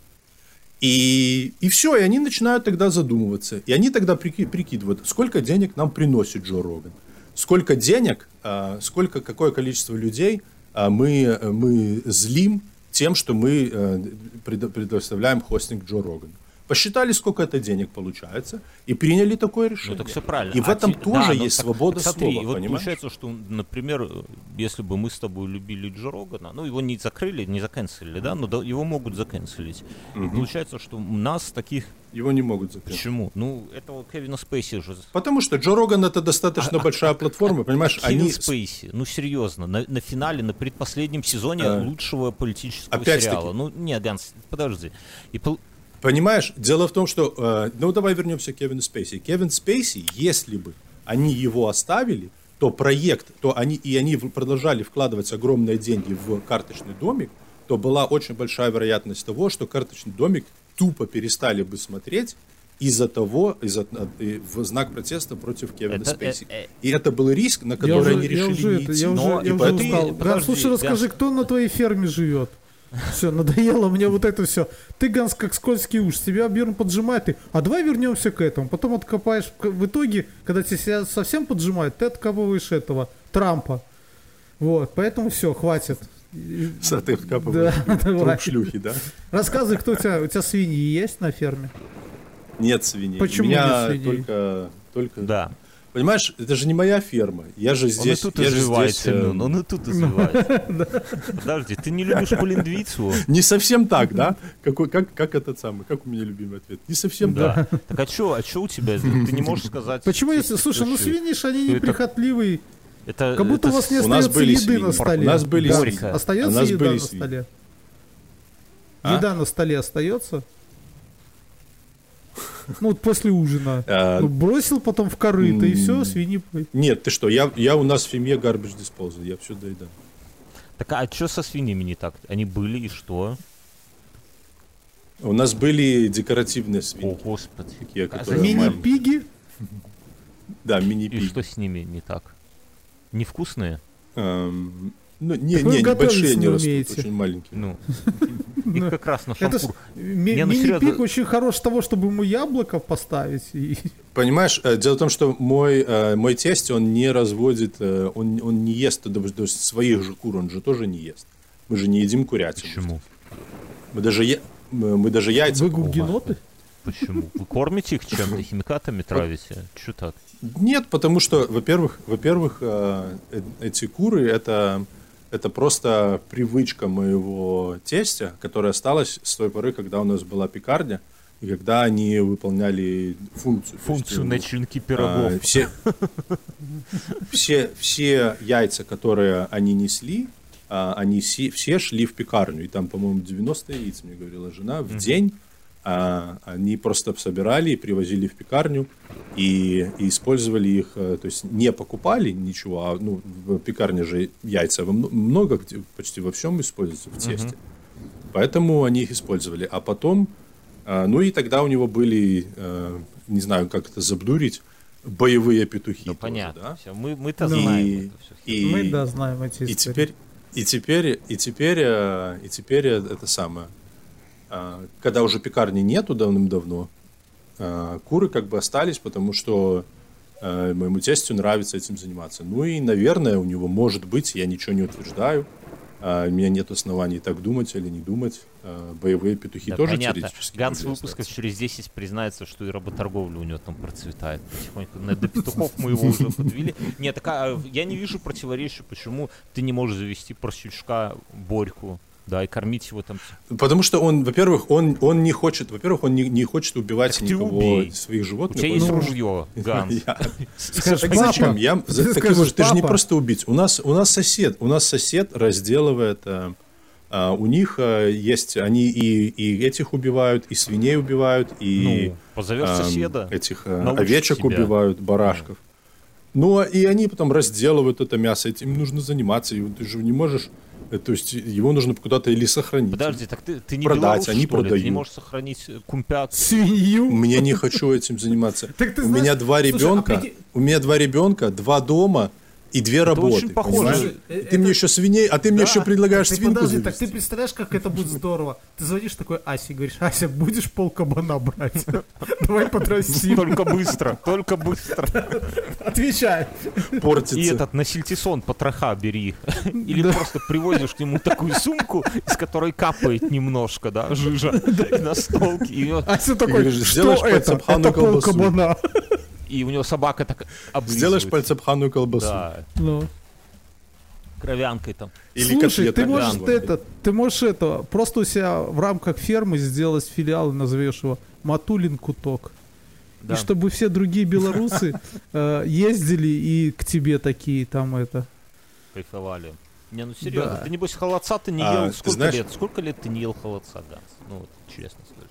И, и все, и они начинают тогда задумываться. И они тогда прики- прикидывают, сколько денег нам приносит Джо Роган. Сколько денег, э, сколько, какое количество людей э, мы, э, мы злим тем, что мы э, предо- предоставляем хостинг Джо Рогану. Посчитали, сколько это денег получается, и приняли такое решение. Ну так все правильно. И в А этом те- тоже да, ну есть так- свобода так смотри, слова, вот понимаешь? получается, что, например, если бы мы с тобой любили Джо Рогана, ну его не закрыли, не заканцелили, да, но его могут заканцелить. И получается, что у нас таких... Его не могут закрыть. Почему? Ну, этого Кевина Спейси же... Потому что Джо Роган это достаточно большая платформа, понимаешь? Кевин Они Спейси, ну серьезно, на, на финале, на предпоследнем сезоне Э, лучшего политического опять-таки. сериала. Ну, нет, Ганс, подожди. И пол- Понимаешь, дело в том, что... э, ну, давай вернемся к Кевину Спейси. Кевин Спейси, если бы они его оставили, то проект, то они, и они продолжали вкладывать огромные деньги в карточный домик, то была очень большая вероятность того, что карточный домик тупо перестали бы смотреть из-за того, из-за, э, в знак протеста против Кевина Это, Спейси. э, э, И это был риск, на который уже, они я решили уже, не это, идти. я уже, Но я и уже поэтому- устал. Подожди, слушай, расскажи, кто на твоей ферме живет? Все, надоело мне вот это все. Ты, Ганс, как скользкий уж, тебя Бьерн поджимает, ты, а давай вернемся к этому. Потом откопаешь, в итоге, когда тебя совсем поджимает, ты откапываешь этого, Трампа. Вот, поэтому все, хватит. Са, ты вкапываешь Да, труп давай. шлюхи, да? Рассказывай, кто у тебя, у тебя свиньи есть на ферме? Нет свиней. Почему У меня нет свиней? только, только... Да. Понимаешь, это же не моя ферма. Я же Он и здесь... тут я же извивается, здесь, э, Мюн, он и тут извивается. Подожди, ты не любишь полиндвицу? Не совсем так, да? Какой, как, как этот самый, как у меня любимый ответ? Не совсем так. Да. Так а что, а что у тебя? Ты не можешь сказать... Почему, если, слушай, ну ж, они неприхотливые. Это, Как будто это у вас не у нас остается были еды свиньи. на столе. У нас были Да. свиньи. Остается У нас еда были на свиньи. столе? А? Еда на столе остается? Ну, вот после ужина. А, Ну, бросил потом в корыто, и все, свиньи... Нет, ты что, я, я у нас в семье garbage disposal, я все доедаю. Так а что со свиньями не так? Они были и что? У нас были декоративные О, свиньи. господи. Такие, А. Мини-пиги? Да, И мини-пиг. что с ними не так? Невкусные? Эм, ну, не, Вы не, небольшие не растут, умеете. очень маленькие. Ну, их как раз на шампур. ну, мини-пик очень хорош того, чтобы ему яблоко поставить. Понимаешь, э, дело в том, что мой, э, мой тесть, он не разводит, э, он, он не ест то есть, своих же кур, он же тоже не ест. Мы же не едим курятину. Почему? Мы даже, я- мы мы даже яйца... Вы гугеноты? Почему? Вы кормите их чем-то, химикатами травите? Че так? Нет, потому что, во-первых, во-первых, э, э, эти куры это это просто привычка моего тестя, которая осталась с той поры, когда у нас была пекарня и когда они выполняли функцию. То есть, Функцию э, начинки а, пирогов. все, все, все яйца, которые они несли, а, они си- все шли в пекарню. И там, по-моему, 90 яиц, мне говорила жена, в день. А, они просто собирали и привозили в пекарню и, и использовали их, э, то есть не покупали ничего, а ну, в пекарне же яйца много, почти во всем используются в тесте. Поэтому они их использовали. А потом, а, ну и тогда у него были, э, не знаю, как это забдурить, боевые петухи. Ну, тоже, понятно. да? Всё, Мы, мы-то И- знаем. это всё. И, Мы, да, знаем эти и истории. теперь, и теперь, и теперь, э, и теперь э, это самое, когда уже пекарни нету давным-давно, а, куры как бы остались, потому что э, моему тестю нравится этим заниматься. Ну и, наверное, у него может быть, я ничего не утверждаю, а, у меня нет оснований так думать или не думать, а, боевые петухи Да, тоже понятно. теоретически Ганс выпусков остаться. через 10 признается, что и работорговля у него там процветает потихоньку. До петухов мы его уже подвели. Нет, а, я не вижу противоречия, почему ты не можешь завести поросючка Борьку, да, и кормить его там. Потому что он, во-первых, он, он не хочет, во-первых, он не, не хочет убивать Так никого убей. своих У животных. тебя он- есть Ну, ружье, папа, зачем? Я, ты же- не просто убить. У нас, у нас сосед, у нас сосед разделывает. а, а, у них а, есть, они и, и этих убивают, и свиней убивают, и Ну, позовешь соседа. этих научит овечек тебя. убивают, барашков. Ну, а- и они потом разделывают это мясо, этим нужно заниматься, и ты же не можешь, э, то есть его нужно куда-то или сохранить. Подожди, так ты, ты не Продать, белорус, они что ли? Ты не продают. можешь сохранить э, кумпят? Свинью? Мне не хочу этим заниматься. У меня два а ребенка, у меня два ребенка, два дома и две работы. очень похоже. понимаешь? Слушай, э, Ты мне это- еще свиней, а ты мне Да. еще предлагаешь Так свинку подожди, завести. так ты представляешь, как это будет здорово? Ты звонишь такой Асе и говоришь, Ася, будешь пол кабана брать? Давай подрастим. Только быстро, только быстро. Отвечай. портится. И этот на сельтисон потроха бери. Или просто привозишь к нему такую сумку, из которой капает немножко, да, жижа, и на столке. Ася такой, говоришь, что это? Это пол колбасу». кабана. И у него собака так Сделаешь облизывается. пальцепханую колбасу. Да, Ну. кровянкой там. Или Слушай, ты можешь это, ты можешь это, просто у себя в рамках фермы сделать филиал, и назовешь его Матулин Куток. Да. И чтобы все другие белорусы э, ездили и к тебе такие там это. Кайфовали. Не, ну серьезно, Да. ты небось холодца ты не А, ел. Сколько знаешь- лет? Сколько лет ты не ел холодца, Ганс? Ну вот, честно скажи.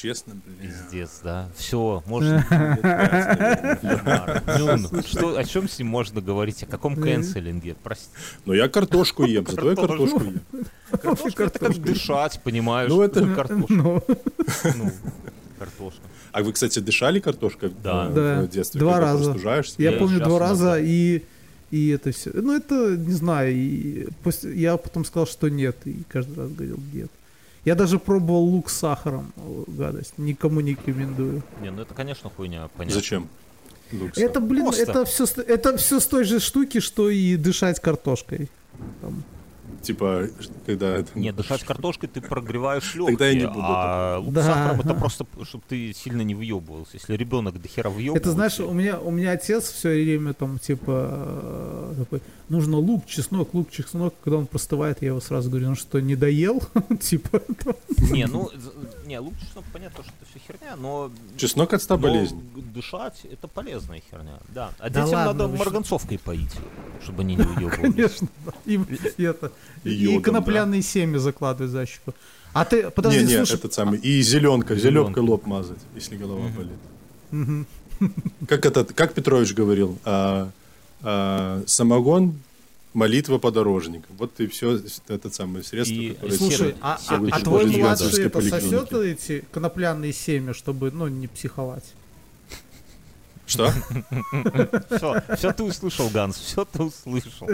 Честно, блин. Пиздец, да. Все, можно. Ну, что, о чем с ним можно говорить? О каком кэнселинге? Прости. Но я картошку ем, зато я картошку ем. Картошка это как дышать, понимаешь? Ну, это- картошка. Ну, Ну, картошка. А вы, кстати, дышали картошкой Да. Да. в детстве? Два раза. я Я помню два раза и и это все. Ну это не знаю. И после- я потом сказал, что нет, и каждый раз говорил нет. Я даже пробовал лук с сахаром, гадость. Никому не рекомендую. Не, ну это, конечно, хуйня, понятно. Зачем? Люкса. Это, блин, Просто. это все, это все с той же штуки, что и дышать картошкой. Там. Типа, когда это... Не, дышать картошкой ты прогреваешь легкие, Тогда я не буду а лук Да. с сахаром это просто, чтобы ты сильно не выебывался. Если ребенок до хера выебывается... Это знаешь, у меня, у меня отец все время там типа э, такой, нужно лук, чеснок, лук, чеснок. Когда он простывает, я его сразу говорю, ну что, не доел? Типа, Не, ну, не, лук, чеснок, понятно, что это все херня, но... Чеснок от ста г- дышать это полезная херня, да. А Да детям ладно, надо вы что? марганцовкой поить, чтобы они не выебывались. конечно. да. И, и это, И и, йодом, конопляные семя закладывать за щеку. А ты, подожди, Не, не, слушай, этот самый. И зеленка, зеленкой лоб мазать, если голова болит. Как этот, как Петрович говорил, а, а, самогон, молитва подорожник. Вот и все это самое средство, И которое Слушай, а, а- а твой младший это сосет эти конопляные семя, чтобы, ну, не психовать? Что? Все, все ты услышал, Ганс, все ты услышал.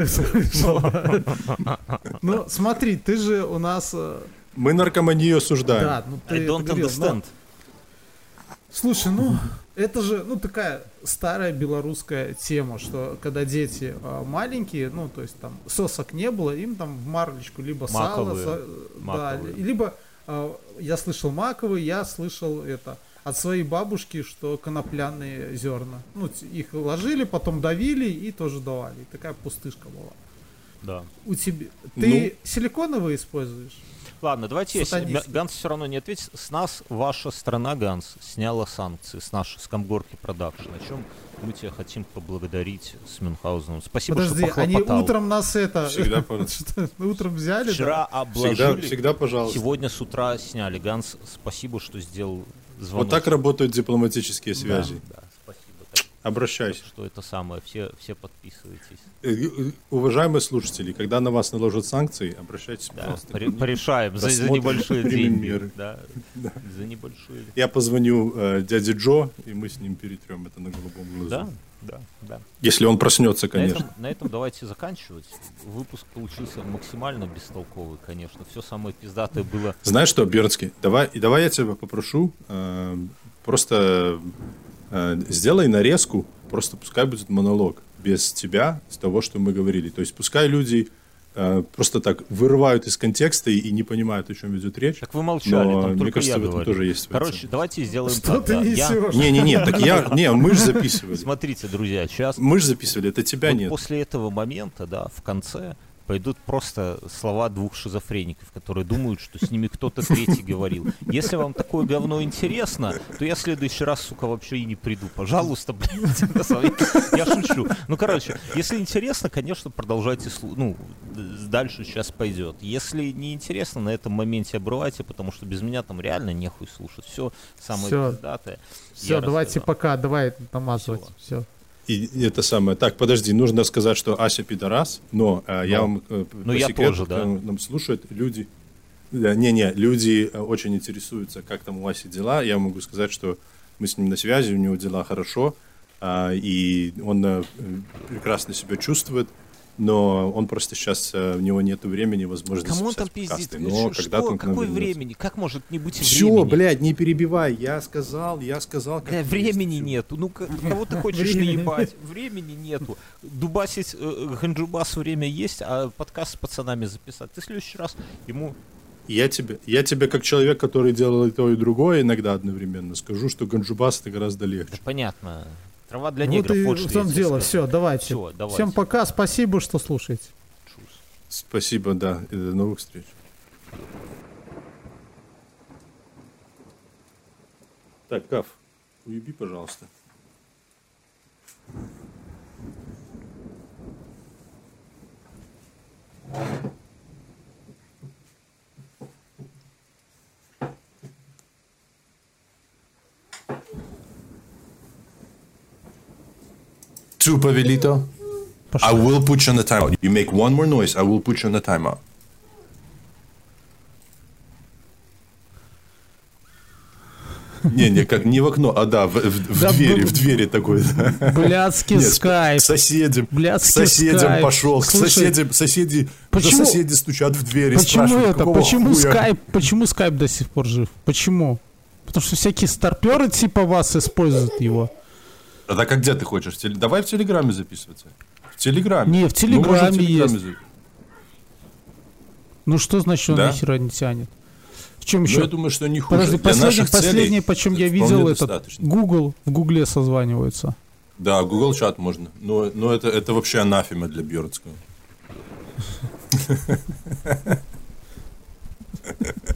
Ну, смотри, ты же у нас... э, Мы наркоманию осуждаем. Да, ну ты I don't understand. Слушай, ну, это же, ну, такая старая белорусская тема, что когда дети а, маленькие, ну, то есть там сосок не было, им там в марлечку либо сало, Маковые. да, Маковые. либо а, я слышал маковые, я слышал это от своей бабушки, что конопляные зерна. Ну, их ложили, потом давили и тоже давали. И такая пустышка была. Да. У тебя... Ты Ну. силиконовые используешь? Ладно, давайте. Га- Ганс все равно не ответит. С нас ваша страна, Ганс, сняла санкции с нашей Скамгорки Продакшн, о чем мы тебя хотим поблагодарить с Мюнхгаузеном. Спасибо, Подожди, что они похлопотал. утром нас это... Всегда, утром взяли, Вчера да? обложили, Всегда, всегда, пожалуйста. сегодня с утра сняли. Ганс, спасибо, что сделал звонок. Вот так работают дипломатические связи. Да, спасибо. Так Обращайся. что это самое, все, все подписывайтесь. Э, э, Уважаемые слушатели, когда на вас наложат санкции, обращайтесь, Да, пожалуйста. поре- порешаем за, за небольшие деньги. меры. Да, за небольшие. Я позвоню э, дяде Джо, и мы с ним перетрем это на голубом глазу. Да, да, да. Если он проснется, На конечно. этом, на этом давайте заканчивать. Выпуск получился максимально бестолковый, конечно. Все самое пиздатое было. Знаешь что, Бернский, давай, давай я тебя попрошу, э, просто сделай нарезку, просто пускай будет монолог без тебя, с того, что мы говорили. То есть пускай люди э, просто так вырывают из контекста и, и не понимают, о чем идет речь. Так вы молчали, Но там мне только кажется, я в этом говорю. тоже есть Короче, ценность. давайте сделаем Что так. ты да. Я- несешь? Не-не-не, так я, не, мы же записывали. Смотрите, друзья, сейчас Мы же записывали, это тебя вот нет. после этого момента, да, в конце пойдут просто слова двух шизофреников, которые думают, что с ними кто-то третий говорил. Если вам такое говно интересно, то я в следующий раз, сука, вообще и не приду. Пожалуйста, блядь, я шучу. Ну, короче, если интересно, конечно, продолжайте слушать. Ну, дальше сейчас пойдет. Если не интересно, на этом моменте обрывайте, потому что без меня там реально нехуй слушать. Все самое пиздатое. Все, давайте рассказал. пока, давай намазывать. Все. И это самое. Так, подожди, нужно сказать, что Ася пидорас, но э, я вам э, по Ну, я секрету, тоже, да. нам слушают, люди... Не-не, люди э, очень интересуются, как там у Аси дела. Я могу сказать, что мы с ним на связи, у него дела хорошо, а, и он э, прекрасно себя чувствует, но он просто сейчас, э, у него нет времени, возможности Кому он там записать подкасты. пиздит? Но Что- когда-то что? Какое времени? Как может не быть Все, времени? блядь, не перебивай. Я сказал, я сказал. как есть. времени нету. Ну, кого ты хочешь наебать? Времени нету. Дубасить э, Ганджубас время есть, а подкаст с пацанами записать. Ты в следующий раз ему... Я тебе, я тебе как человек, который делал и то, и другое иногда одновременно, скажу, что ганджубас это гораздо Да легче. понятно. Трава для Вот негров. и вот в что том дело. Все, давайте. Всё, давайте. Всем пока, спасибо, что слушаете. Чус. Спасибо, да, и до новых встреч. Так, Каф, уеби, пожалуйста. Two, Pavelito. I will put you on the timeout. You make one more noise, I will put you on the timeout. Не, не, как не в окно, а да, в, в- в Да двери, б- в двери такой. да. Блядский Нет, скайп. К соседям, к Блядский соседям скайп. пошел, к Слушай, соседям, соседи, почему- да соседи стучат в двери, Почему это? Почему хуя? скайп? Почему скайп до сих пор жив? Почему? Потому что всякие старперы типа вас используют его. А так а где ты хочешь? Теле- Давай в Телеграме записываться. В Телеграме. Не, в Телеграме в Телеграме есть. Ну что значит, он Да? ни хера не тянет? В чем Ну, еще? я думаю, что не хуже. Подожди, последний, последний, почем я видел, достаточно. Google, в Гугле созваниваются. Да, Google чат можно. Но, но это, это вообще анафема для Бьернского.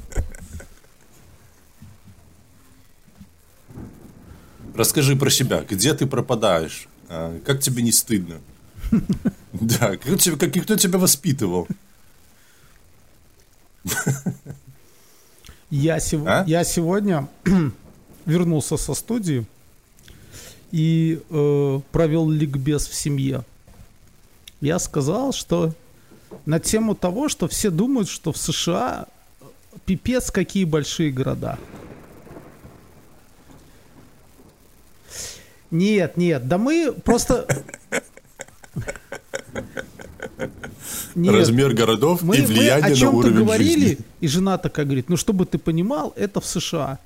Расскажи про себя. Где ты пропадаешь? А, Как тебе не стыдно? Да, как кто тебя воспитывал? Я, сев- А? я сегодня вернулся со студии и э, провел ликбез в семье. Я сказал, что на тему того, что все думают, что в США пипец какие большие города. Нет, нет, да мы просто... Нет. Размер городов Мы, и мы влияние о на уровень говорили, жизни. и жена такая говорит, ну, чтобы ты понимал, это в США.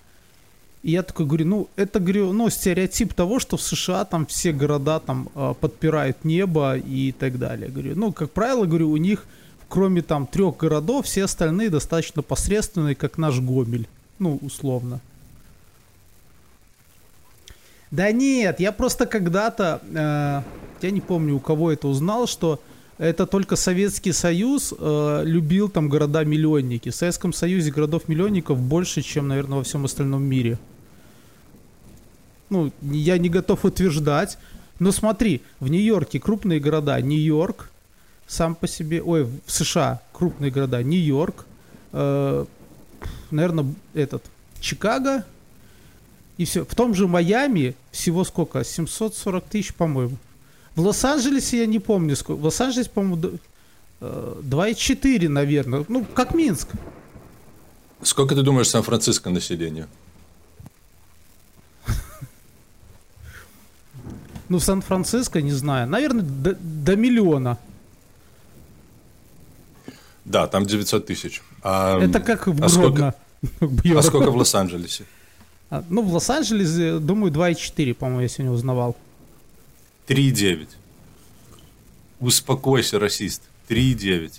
И я такой говорю, ну, это, говорю, ну, стереотип того, что в США там все города там э, подпирают небо и так далее. Говорю, ну, как правило, говорю, у них, кроме там трех городов, все остальные достаточно посредственные, как наш Гомель. Ну, условно. Да нет, я просто когда-то, э, я не помню, у кого это узнал, что это только Советский Союз э, любил там города-миллионники. В Советском Союзе городов-миллионников больше, чем, наверное, во всем остальном мире. Ну, я не готов утверждать. Но смотри, в Нью-Йорке крупные города. Нью-Йорк сам по себе... Ой, в США крупные города. Нью-Йорк. э, наверное, этот... Чикаго. И все. В том же Майами всего сколько? 740 тысяч, по-моему. В Лос-Анджелесе я не помню сколько. В Лос-Анджелесе, по-моему, д- э, 2,4, наверное. Ну, как Минск. Сколько ты думаешь Сан-Франциско населения? Ну, в Сан-Франциско, не знаю. Наверное, до, до миллиона. Да, там 900 тысяч. А, Это как в а сколько, Гродно. а Бьёр. сколько в Лос-Анджелесе? А, Ну, в Лос-Анджелесе, думаю, 2,4, по-моему, я сегодня узнавал. 3,9. Успокойся, расист. 3,9.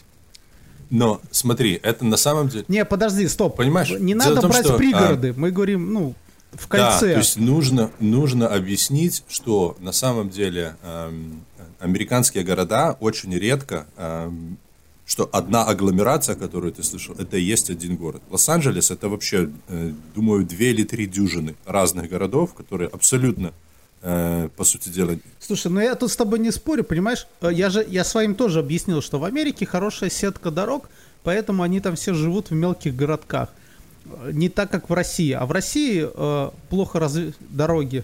Но смотри, это на самом деле... Не, подожди, стоп. Понимаешь, Не надо том, брать что, а, пригороды. Мы говорим, ну, в Да, кольце. то есть нужно, нужно объяснить, что на самом деле эм, американские города очень редко, эм, что одна агломерация, которую ты слышал, это и есть один город. Лос-Анджелес это вообще, э, думаю, две или три дюжины разных городов, которые абсолютно, э, по сути дела, Слушай, ну я тут с тобой не спорю, понимаешь? Э, Я же я своим тоже объяснил, что в Америке хорошая сетка дорог, поэтому они там все живут в мелких городках. Не так, как в России. А в России э, плохо разве дороги.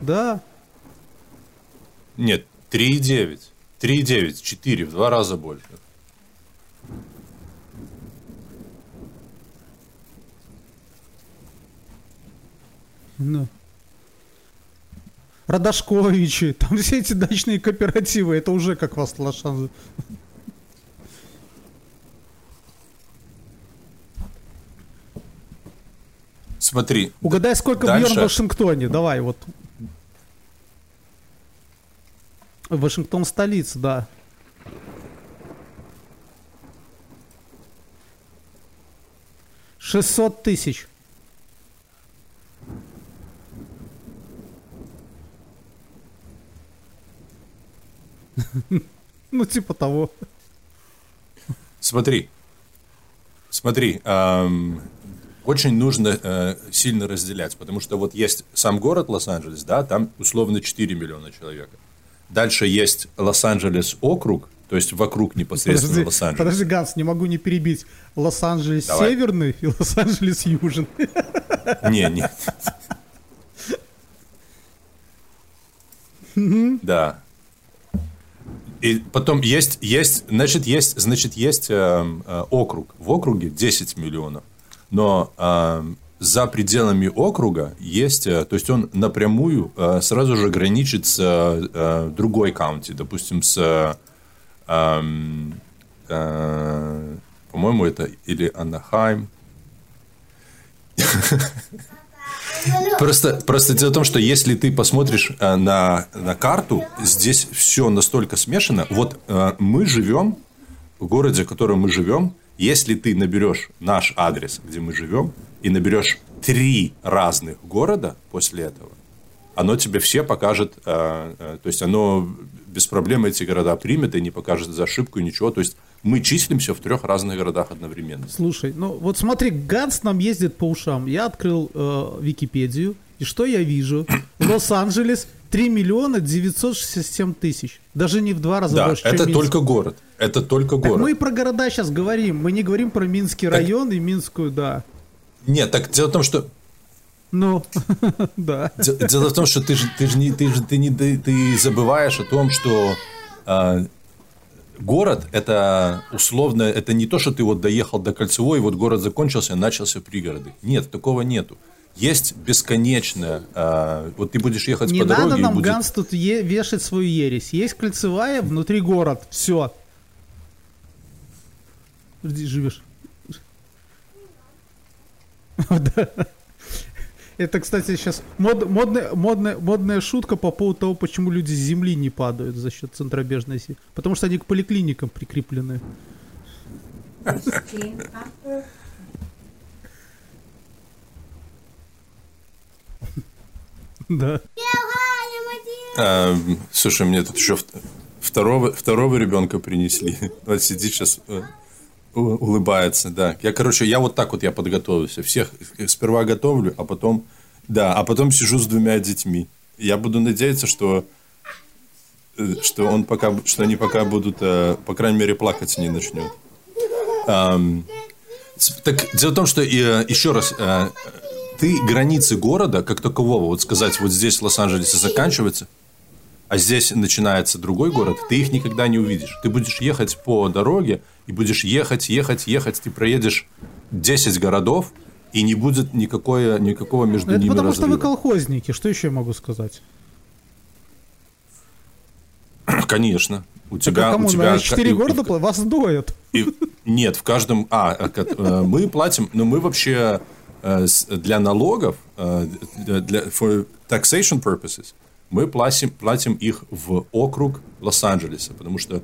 Да. Нет, 3,9. 3,9, 4, в два раза больше. Ну. Родошковичи, там все эти дачные кооперативы, это уже как вас Лошан. Смотри, Угадай, сколько Дальше. Бьерн в Вашингтоне. Давай, вот. Вашингтон столица, да. Шестьсот тысяч. Ну, типа того. Смотри, смотри, эм, очень нужно э, сильно разделять, потому что вот есть сам город Лос-Анджелес, да, там условно 4 миллиона человек. Дальше есть Лос-Анджелес округ, то есть вокруг непосредственно Подожди, Лос-Анджелес. подожди, Ганс, не могу не перебить. Лос-Анджелес Давай. северный и Лос-Анджелес южный. Не, не. Да. И потом есть, есть, значит, есть, значит, есть эм, э, округ. В округе 10 миллионов. Но эм, за пределами округа есть, э, то есть он напрямую э, сразу же граничит с э, другой каунти, допустим, с, эм, по-моему, это или Анахайм, Просто, просто дело в том, что если ты посмотришь на, на карту, здесь все настолько смешано. Вот мы живем в городе, в котором мы живем. Если ты наберешь наш адрес, где мы живем, и наберешь три разных города после этого, оно тебе все покажет, э, э, то есть оно без проблем эти города примет и не покажет за ошибку ничего. То есть мы числимся в трех разных городах одновременно. Слушай, ну вот смотри, Ганс нам ездит по ушам. Я открыл э, Википедию, и что я вижу? Лос-Анджелес 3 миллиона 967 тысяч. Даже не в два раза да, больше, это чем только город. Это только так город. мы про города сейчас говорим. Мы не говорим про Минский так... район и Минскую, да. Нет, так дело в том, что ну, да. Дело в том, что ты же, ты же не, ты же, ты не, ты забываешь о том, что э, город это условно, это не то, что ты вот доехал до Кольцевой, и вот город закончился, начался пригороды. Нет, такого нету. Есть бесконечное, э, вот ты будешь ехать не по дороге. Не надо нам, будет... Ганс, тут е- вешать свою ересь. Есть Кольцевая, внутри город, все. Где живешь? Это, кстати, сейчас мод, модная, модная, модная шутка по поводу того, почему люди с земли не падают за счет центробежной силы. Потому что они к поликлиникам прикреплены. Да. А, слушай, мне тут еще второго, второго ребенка принесли. Он сидит сейчас, э, улыбается, да. Я, короче, я вот так вот я подготовился. Всех сперва готовлю, а потом, да, а потом сижу с двумя детьми. Я буду надеяться, что э, что он пока, что они пока будут, э, по крайней мере, плакать не начнет. Так дело в том, что еще раз, ты границы города как такового, вот сказать, вот здесь в Лос-Анджелесе заканчивается, а здесь начинается другой город, ты их никогда не увидишь. Ты будешь ехать по дороге, и будешь ехать, ехать, ехать, ты проедешь 10 городов, и не будет никакой, никакого между Это ними потому разрыва. что вы колхозники, что еще я могу сказать? Конечно. У тебя, а кому, у тебя на 4 и, города и, вас доят. И, нет, в каждом... А, а э, мы платим... Но мы вообще э, для налогов, э, для for taxation purposes, мы платим, платим их в округ Лос-Анджелеса, потому что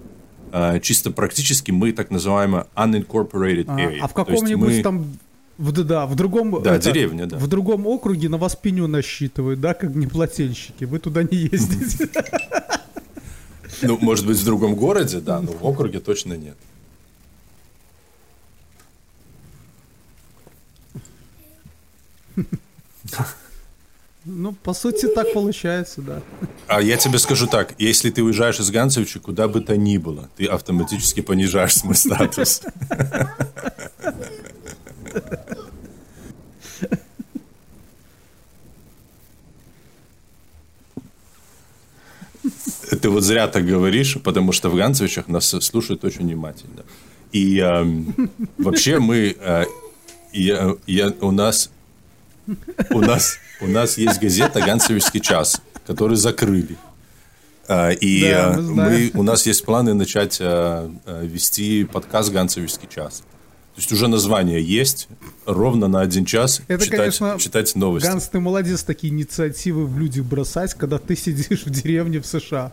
чисто практически мы так называемая unincorporated area. А, а в каком-нибудь мы... там в, да, в другом, да, это, деревня, да. в другом округе на вас пеню насчитывают, да, как неплательщики. Вы туда не ездите. Ну, может быть, в другом городе, да, но в округе точно нет. Ну, по сути, так получается, да. А я тебе скажу так, если ты уезжаешь из Ганцевича, куда бы то ни было, ты автоматически понижаешь свой статус. Ты вот зря так говоришь, потому что в Ганцевичах нас слушают очень внимательно. И э, вообще мы... Э, я, я, у нас... У нас у нас есть газета «Ганцевичский час», которую закрыли. А, и да, мы, мы, у нас есть планы начать а, а, вести подкаст «Ганцевичский час». То есть уже название есть, ровно на один час Это, читать, конечно, читать новости. Ганс, ты молодец такие инициативы в люди бросать, когда ты сидишь в деревне в США.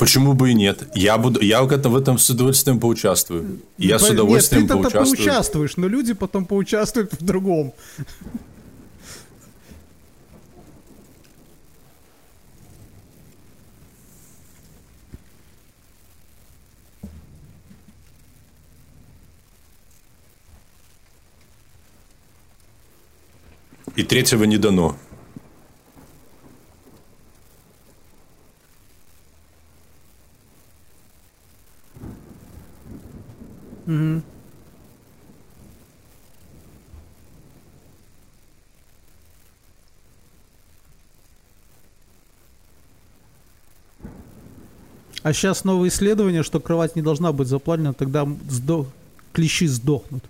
Почему бы и нет? Я буду, я в этом, в этом с удовольствием поучаствую. Я По, с удовольствием нет, ты поучаствую. Ты поучаствуешь, но люди потом поучаствуют в другом. И третьего не дано. Угу. А сейчас новое исследование, что кровать не должна быть запланена, тогда сдох... клещи сдохнут.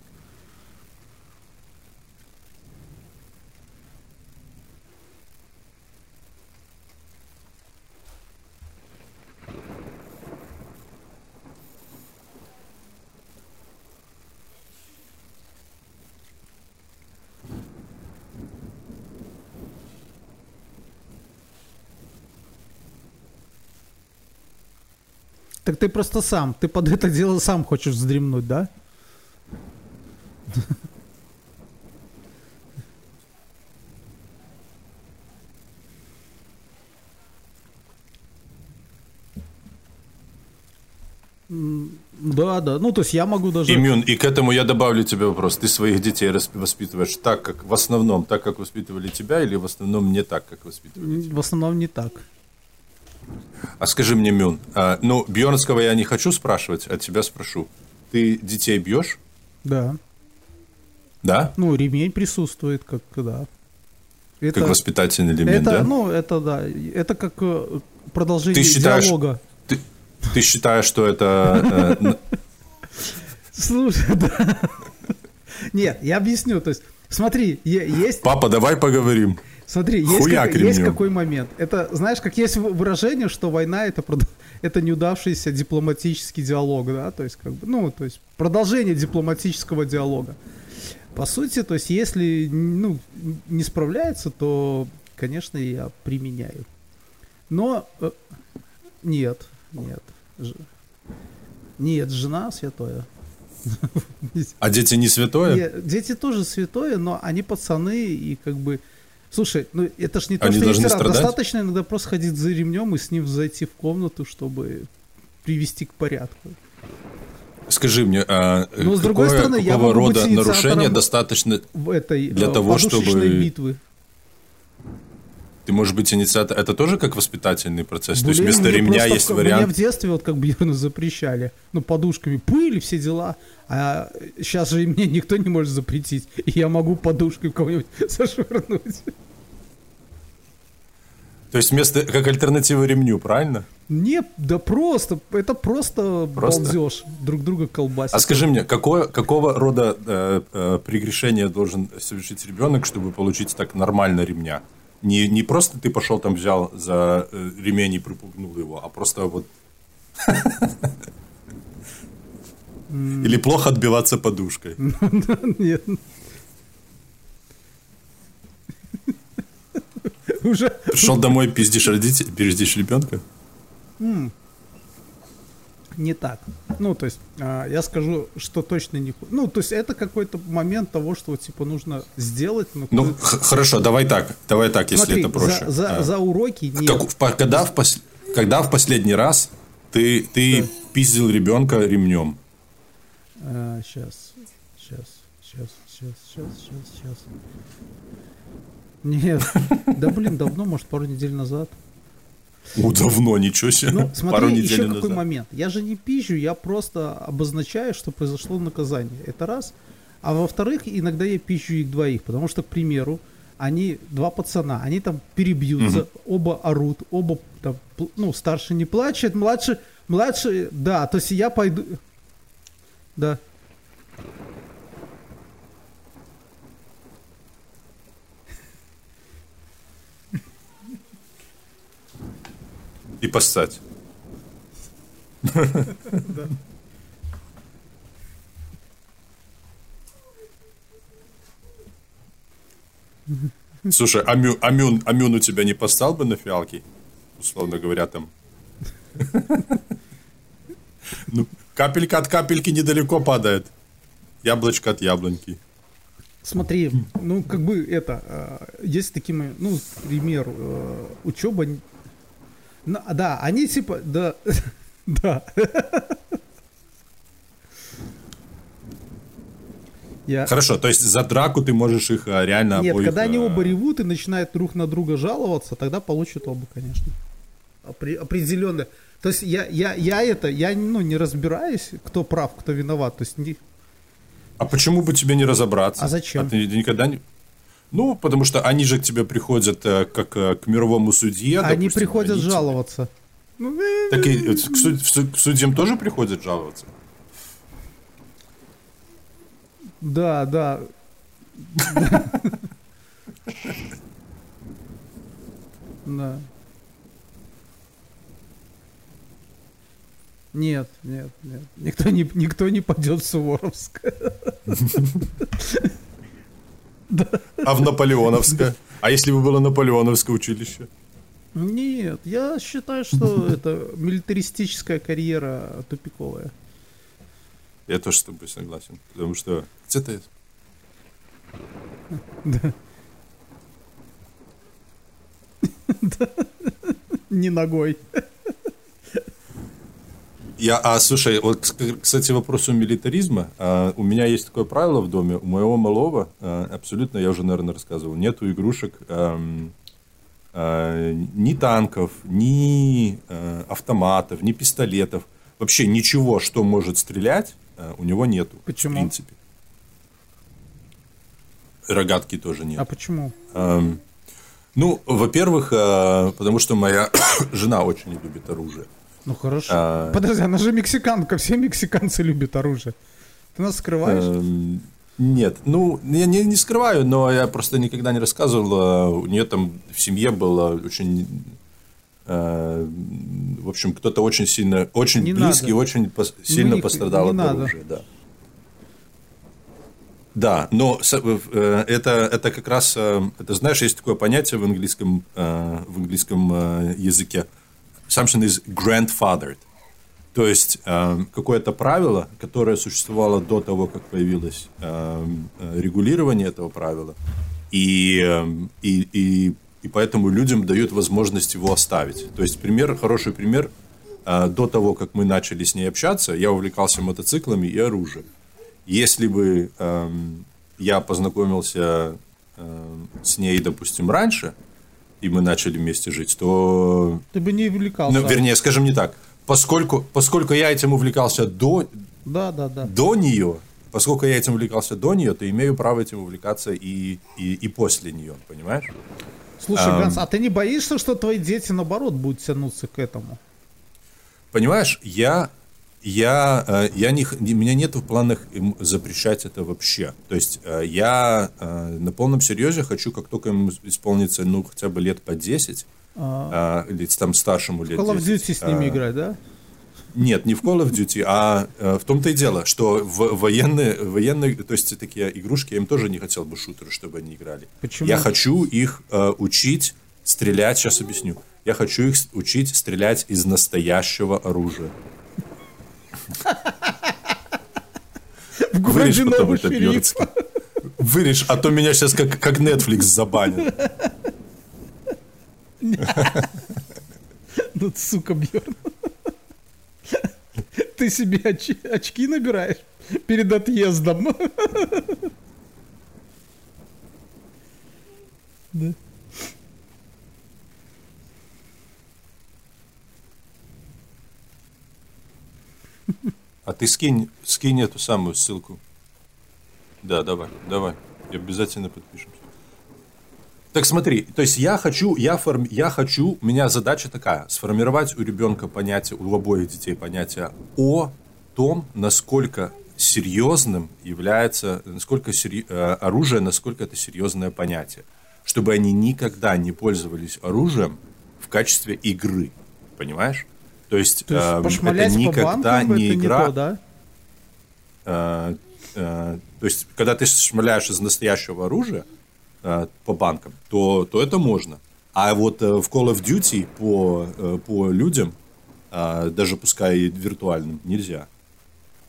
Так ты просто сам, ты под это дело сам хочешь вздремнуть, да? Да, да. Ну, то есть я могу даже... Имюн, и к этому я добавлю тебе вопрос. Ты своих детей воспитываешь так, как в основном, так, как воспитывали тебя, или в основном не так, как воспитывали тебя? В основном не так. А скажи мне, Мюн, а, ну, Бьернского я не хочу спрашивать, а тебя спрошу. Ты детей бьешь? Да. Да? Ну, ремень присутствует, как, да. Это, Как воспитательный элемент, это, да? ну, это, да. Это как э, продолжение Ты считаешь- диалога. Ты, ты считаешь, что это... э, Слушай, да. Нет, я объясню. То есть, смотри, есть, Папа, давай поговорим. Смотри, есть, как- есть какой момент. Это, знаешь, как есть выражение, что война это, это неудавшийся дипломатический диалог, да, то есть, как бы, ну, то есть, продолжение дипломатического диалога. По сути, то есть, если, ну, не справляется, то, конечно, я применяю. Но э, нет, нет. Ж- Нет, жена святое. А дети не святое? Не, дети тоже святое, но они пацаны и как бы... Слушай, ну это ж не то, Они что есть страдать? Достаточно иногда просто ходить за ремнем и с ним зайти в комнату, чтобы привести к порядку. Скажи мне, а Но, с другой какое- стороны, я какого быть рода нарушения достаточно... В этой Для э, того, чтобы- битвы. Ты можешь быть инициатор... Это тоже как воспитательный процесс? То есть Блин, вместо ремня просто есть в- вариант... Мне в детстве вот как Бьерну запрещали. Ну, подушками пыли, все дела. А сейчас же мне никто не может запретить. И я могу подушкой кого-нибудь зашвырнуть. То есть вместо... Как альтернатива ремню, правильно? Не, да просто, это просто, Просто? балдеж. Друг друга колбасит. А скажи мне, какое, какого рода э, э, прегрешение должен совершить ребенок, чтобы получить так нормально ремня? Не, не просто ты пошел там взял за э, ремень и припугнул его, а просто вот... Или плохо отбиваться подушкой. Нет. Уже Пришел домой, пиздишь родителей, пиздишь ребенка? Не так. Ну, то есть, а, я скажу, что точно не... Ну, то есть, это какой-то момент того, что, типа, нужно сделать. но Ну, х- хорошо, давай так, давай так, если смотри, это проще. За, за- А. за уроки нет. Как- в когда, в пос- когда в последний раз ты, ты пиздил ребенка ремнем? сейчас, сейчас, сейчас, сейчас, сейчас, сейчас, сейчас. Нет, да блин, давно, может, пару недель назад. Ну, давно, ничего себе. Ну, Пару смотри, недель еще какой назад. момент. Я же не пизжу, я просто обозначаю, что произошло наказание. Это раз. А во-вторых, иногда я пищу их двоих, потому что, к примеру, они, два пацана, они там перебьются, оба орут, оба там, ну, старший не плачет, младший, младший, да, то есть я пойду... Да. И поссать. Слушай, Амю, Амюн, Амюн у тебя не постал бы на фиалке? Условно говоря, там. Ну, капелька от капельки недалеко падает. Яблочко от яблоньки. Смотри, ну, как бы это, э, есть такие, ну, к примеру, э, учеба, н- на- да, они типа, да, да. Я... Хорошо, то есть за драку ты можешь их а, реально Нет, обоих, когда они а, оба ревут и начинают друг на друга жаловаться, тогда получат оба, конечно. Опре- определенно. То есть я, я, я это, я ну, не разбираюсь, кто прав, кто виноват. То есть не- А почему бы тебе не разобраться? А зачем? ты никогда не... Ну, потому что они же к тебе приходят э, как э, к мировому судье. они допустим, приходят они жаловаться. Ну, э, Так и к, суд- к судьям тоже приходят жаловаться? Да, да. Да. Нет, нет, нет. Никто не, никто не пойдет в Суворовск. А в Наполеоновское? А если бы было Наполеоновское училище? Нет, я считаю, что это милитаристическая карьера тупиковая. Я тоже с тобой согласен. Потому что... Где ты? Не ногой. Я, а слушай, вот, кстати, вопросу милитаризма. А, у меня есть такое правило в доме. У моего малого а, абсолютно, я уже, наверное, рассказывал, нету игрушек а, а, ни танков, ни а, автоматов, ни пистолетов. Вообще ничего, что может стрелять, а, у него нету. Почему? В принципе. Рогатки тоже нет. А почему? А, ну, во-первых, а, потому что моя жена очень любит оружие. Ну хорошо. А... Подожди, она же мексиканка, все мексиканцы любят оружие. Ты нас скрываешь? Эм, нет, ну, я не, не скрываю, но я просто никогда не рассказывал. У нее там в семье было очень... Э, в общем, кто-то очень сильно, очень не близкий, надо. очень пос, сильно ну, пострадал не от надо. оружия. Да. Да, но э, это, это как раз, э, это знаешь, есть такое понятие в английском, в английском языке – assumption is grandfathered. То есть э, какое-то правило, которое существовало до того, как появилось э, э регулирование этого правила, и, э, и, и, и поэтому людям дают возможность его оставить. То есть пример, хороший пример, э, до того, как мы начали с ней общаться, я увлекался мотоциклами и оружием. Если бы э, я познакомился э, с ней, допустим, раньше, и мы начали вместе жить, то... Ты бы не увлекался. Ну, вернее, скажем не так. Поскольку, поскольку я этим увлекался до, да, да, да. до нее, поскольку я этим увлекался до нее, то имею право этим увлекаться и, и, и после нее, понимаешь? Слушай, um, Ганс, а ты не боишься, что твои дети, наоборот, будут тянуться к этому? Понимаешь, я я, э, я не, у меня нет в планах им запрещать это вообще. То есть э, я э, на полном серьезе хочу, как только ему исполнится, ну, хотя бы лет по 10, а, или там старшему лет Call of Duty с ними а, играть, да? Нет, не в Call of Duty, а в том-то и дело, что в военные, военные, то есть такие игрушки, я им тоже не хотел бы шутеры, чтобы они играли. Почему? Я хочу их учить стрелять, сейчас объясню. Я хочу их учить стрелять из настоящего оружия. В городе Новошериф. Вырежь, а то меня сейчас как, как Netflix забанят. Ну, сука, Бьерн. Ты себе оч- очки набираешь перед отъездом. Да. А ты скинь, скинь эту самую ссылку. Да, давай, давай. И обязательно подпишемся. Так смотри, то есть я хочу, я, форм, я хочу, у меня задача такая, сформировать у ребенка понятие, у обоих детей понятие о том, насколько серьезным является, насколько сери, э, оружие, насколько это серьезное понятие. Чтобы они никогда не пользовались оружием в качестве игры. Понимаешь? То есть, то есть э, это никогда по не игра. Не то, да? э, э, то есть, когда ты шмаляешь из настоящего оружия э, по банкам, то, то это можно. А вот э, в Call of Duty по, э, по людям, э, даже пускай и виртуальным, нельзя.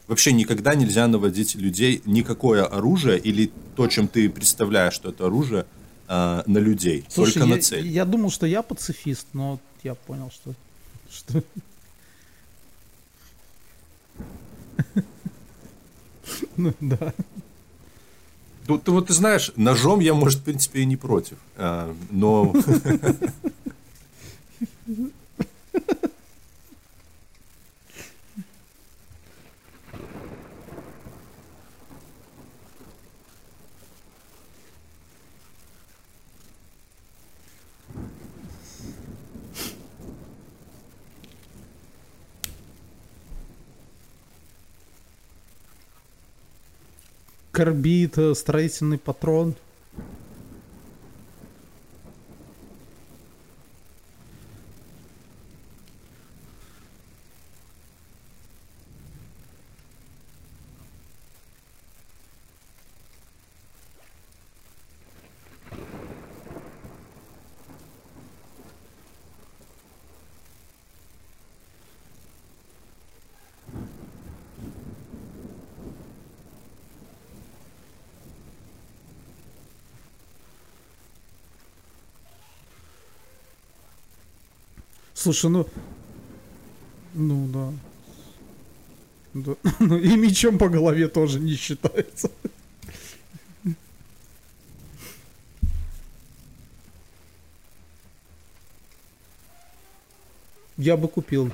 Вообще никогда нельзя наводить людей никакое оружие или то, чем ты представляешь, что это оружие, э, на людей, Слушай, только я, на цель. Я думал, что я пацифист, но я понял, что, что Ну, да. Тут, вот ты знаешь, ножом я, может, в принципе, и не против. А, но... Карбид, э, строительный патрон. Слушай, ну... Ну, да. да. Ну, и мечом по голове тоже не считается. Я бы купил.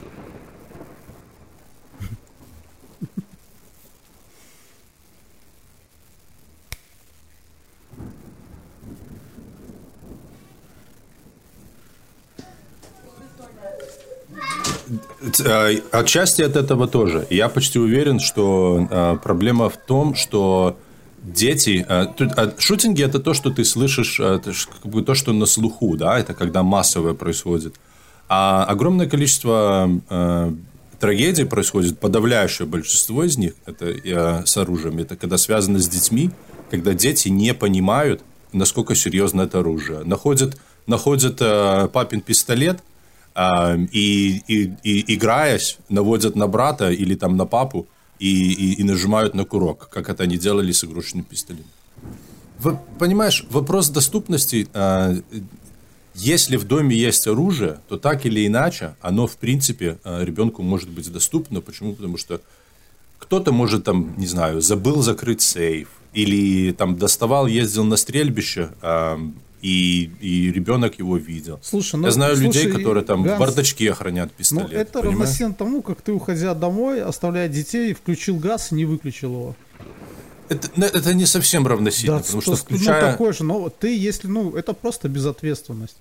Э, отчасти от этого тоже. Я почти уверен, что э, проблема в том, что дети... Э шутинги – это то, что ты слышишь, как бы то, что на слуху, да, это когда массовое происходит. А огромное количество трагедий происходит, подавляющее большинство из них, это с оружием, это когда связано с детьми, когда дети не понимают, насколько серьезно это оружие. Находят, находят э, папин пистолет – и, и, и играясь, наводят на брата или там на папу и, и, и нажимают на курок, как это они делали с игрушечным пистолетом. Понимаешь, вопрос доступности, а, если в доме есть оружие, то так или иначе, оно в принципе а, ребенку может быть доступно. Почему? Потому что кто-то может там, не знаю, забыл закрыть сейф, или там доставал, ездил на стрельбище, и, и ребенок его видел. Слушай, ну, Я знаю слушай, людей, которые там Ганс, в бардачке хранят пистолет. Ну, это понимаешь? равносильно тому, как ты, уходя домой, оставляя детей, включил газ и не выключил его. Это, ну, это не совсем равносильно, да, потому что, что включая... Ну, такое же, но ты, если, ну, это просто безответственность.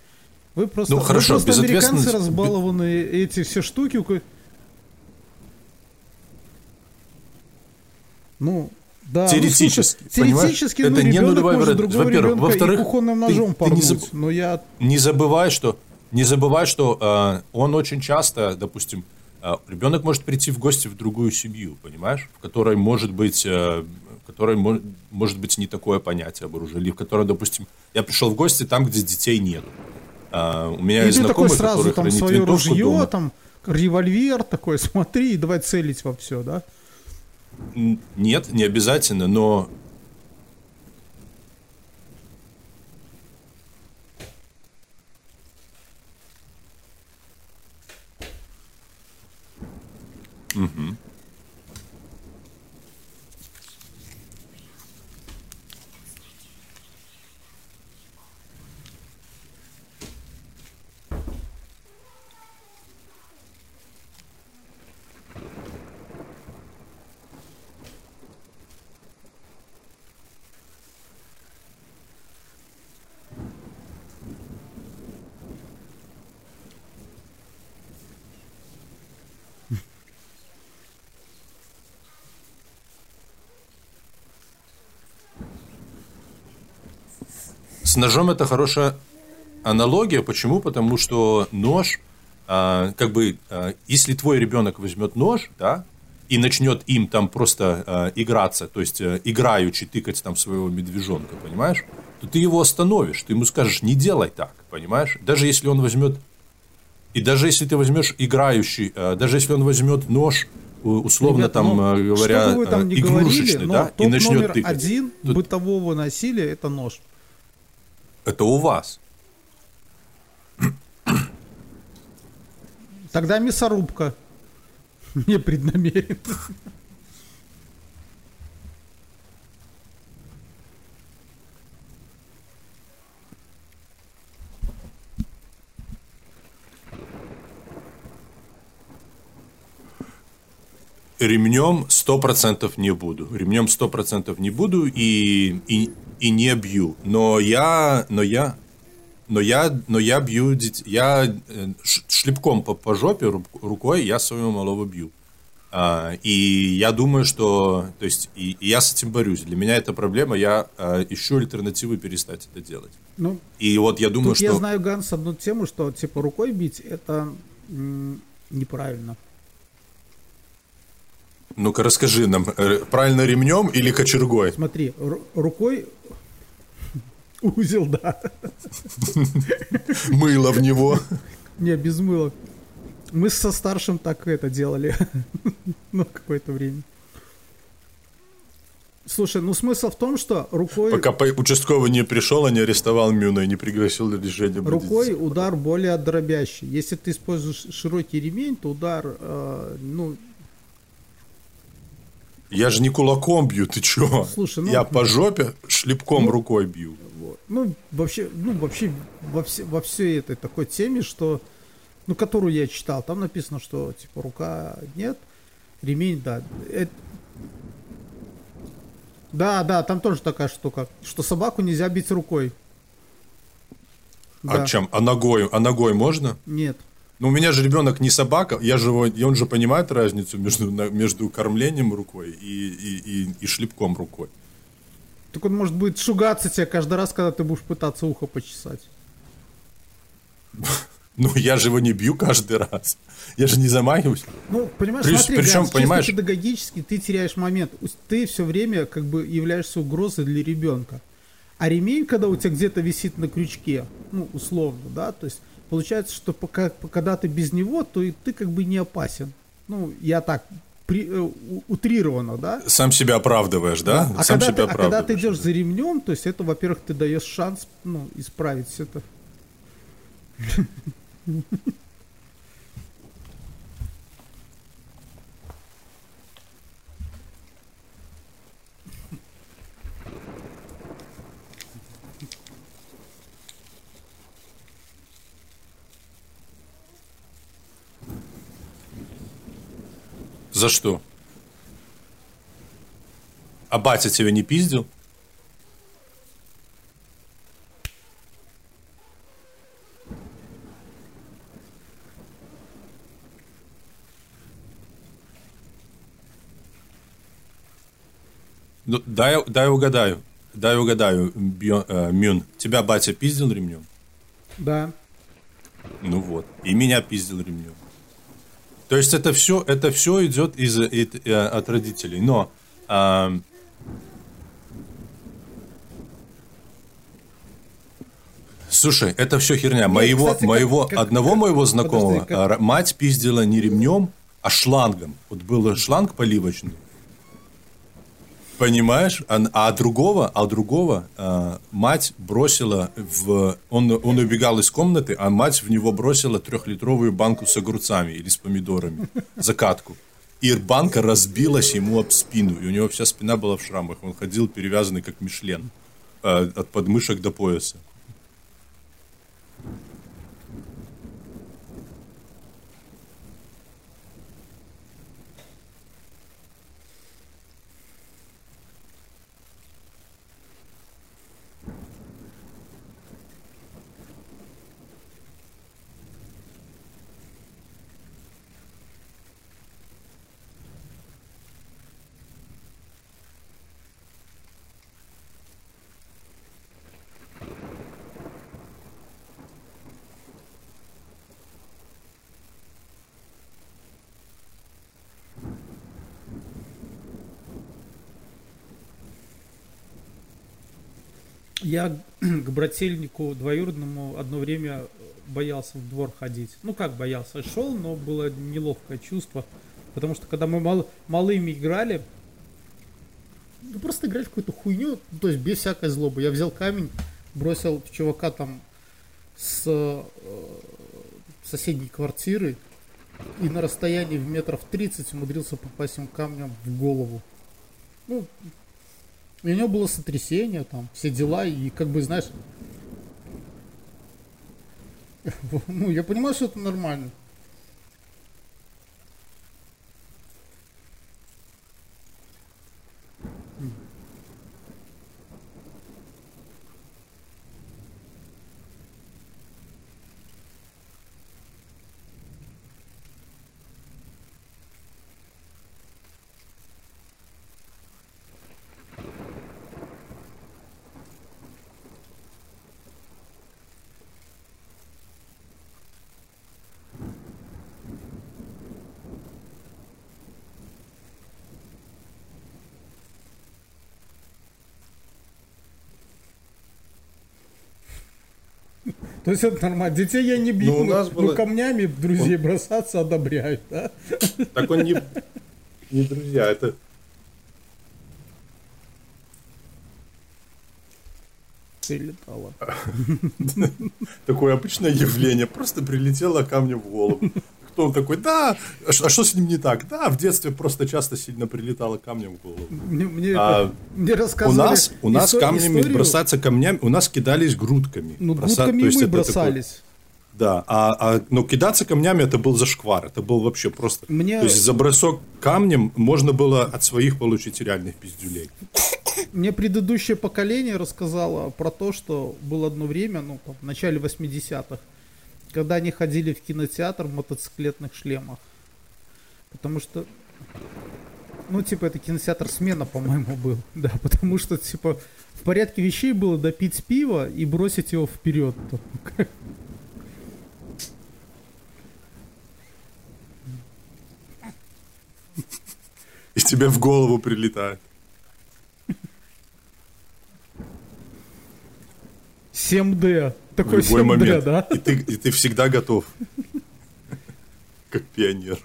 Вы просто, ну, хорошо, вы просто американцы разбалованные, эти все штуки... Ну, да, теоретически, ну, слушай, теоретически, это ну, не нулевая вероятность. Во-первых, во-вторых, кухонным ножом ты, ты не, заб... но я... не забывай, что не забывай, что э, он очень часто, допустим, э, ребенок может прийти в гости в другую семью, понимаешь, в которой может быть, э, в которой мо- может быть не такое понятие об оружии, или в которой, допустим, я пришел в гости там, где детей нет. Э, у меня и есть ты такой знакомый, сразу который там хранит свое ружье, дома. там револьвер такой, смотри, давай целить во все, да? Нет, не обязательно, но Угу. С ножом это хорошая аналогия. Почему? Потому что нож, а, как бы, а, если твой ребенок возьмет нож, да, и начнет им там просто а, играться, то есть а, играючи тыкать там своего медвежонка, понимаешь, то ты его остановишь, ты ему скажешь, не делай так, понимаешь? Даже если он возьмет, и даже если ты возьмешь играющий, а, даже если он возьмет нож, условно Ребята, там ну, говоря, бы вы там игрушечный, говорили, да, и начнет номер тыкать. один бытового насилия это нож. Это у вас. Тогда мясорубка. Непреднамеренно. Ремнем сто процентов не буду. Ремнем сто процентов не буду и, и, и не бью. Но я, но я, но я, но я бью, дит- я э, шлепком по, по жопе ру- рукой я своего малого бью. А, и я думаю, что, то есть, и, и я с этим борюсь. Для меня это проблема. Я а, ищу альтернативы перестать это делать. Ну, И вот я думаю, тут я что знаю, Ганс, одну тему, что типа рукой бить это неправильно. Ну-ка, расскажи нам, э, правильно ремнем или кочергой? Смотри, ру- рукой узел, да. Мыло в него. Не, без мыла. Мы со старшим так это делали. Ну, какое-то время. Слушай, ну смысл в том, что рукой... Пока по- участковый не пришел, а не арестовал Мюна и не пригласил на решение Рукой удар более дробящий. Если ты используешь широкий ремень, то удар, э, ну, Я же не кулаком бью, ты чё? Слушай, ну- Я по жопе шлепком Ну- рукой бью. Ну, вообще, ну, вообще во, все, во всей этой такой теме, что, ну, которую я читал, там написано, что, типа, рука нет, ремень, да. Эт- Да, да, там тоже такая штука, что собаку нельзя бить рукой. А Да. чем? А ногой? А ногой можно? Нет. Ну, у меня же ребенок не собака, я же его, и он же понимает разницу между, между кормлением рукой и, и, и, и шлепком рукой. Так он может будет шугаться тебе каждый раз, когда ты будешь пытаться ухо почесать. Ну, я же его не бью каждый раз. Я же не замахиваюсь. Ну, понимаешь, Причем- смотри, причем, Ганс, понимаешь- педагогически ты теряешь момент. Ты все время как бы являешься угрозой для ребенка. А ремень, когда у тебя где-то висит на крючке, ну, условно, да, то есть получается, что пока, когда ты без него, то и ты как бы не опасен. Ну, я так при- э, утрированно, да? Сам себя оправдываешь, да? А, Сам когда ты, себя а когда ты идешь за ремнем, то есть это, во-первых, ты даешь шанс, ну, исправить это. За что? А батя тебя не пиздил? Ну, дай, дай угадаю. Дай угадаю, Бьё- э, Мюн. Тебя батя пиздил ремнем? Да. Ну вот. И меня пиздил ремнем. То есть это все, это все идет из, из- э, от родителей. Но ам, Слушай, это все херня. Моего, кстати, как- моего как- одного как- моего подожди, знакомого как- а, ра- мать пиздила не ремнем, а шлангом. Вот был шланг поливочный. Понимаешь? А, а другого, а другого а, мать бросила в... Он, он убегал из комнаты, а мать в него бросила трехлитровую банку с огурцами или с помидорами. Закатку. И банка разбилась ему об спину. И у него вся спина была в шрамах. Он ходил перевязанный как Мишлен. а, от подмышек до пояса. Я к брательнику двоюродному одно время боялся в двор ходить. Ну как боялся, шел, но было неловкое чувство. Потому что когда мы мал- малыми играли, ну просто играли в какую-то хуйню, ну, то есть без всякой злобы. Я взял камень, бросил в чувака там с э, соседней квартиры и на расстоянии в метров 30 умудрился попасть ему камнем в голову. Ну, и у него было сотрясение, там, все дела, и как бы, знаешь... Ну, я понимаю, что это нормально. То есть это нормально. Детей я не бью, но, ну, но ну, ну, было... камнями друзей он... бросаться одобряют, да? Так он не, не друзья, это... Прилетало. Такое обычное явление. Просто прилетело камнем в голову. Кто он такой? Да, а что с ним не так? Да, в детстве просто часто сильно прилетало камнем в голову. Мне, мне, А, мне У рассказывали нас, у нас исто- камнями историю. бросаться камнями, у нас кидались грудками. Ну, Броса- грудками то есть мы это такой- бросались. да, а, а но кидаться камнями это был зашквар, это был вообще просто. Мне- То есть за бросок камнем можно было от своих получить реальных пиздюлей. Мне предыдущее поколение рассказало про то, что было одно время, ну, в начале 80-х, когда они ходили в кинотеатр в мотоциклетных шлемах. Потому что, ну, типа, это кинотеатр смена, по-моему, был. Да, потому что, типа, в порядке вещей было допить пиво и бросить его вперед. И тебе в голову прилетает. 7D. В Такой любой 7D, момент. да? И ты, и ты всегда готов. Как пионер.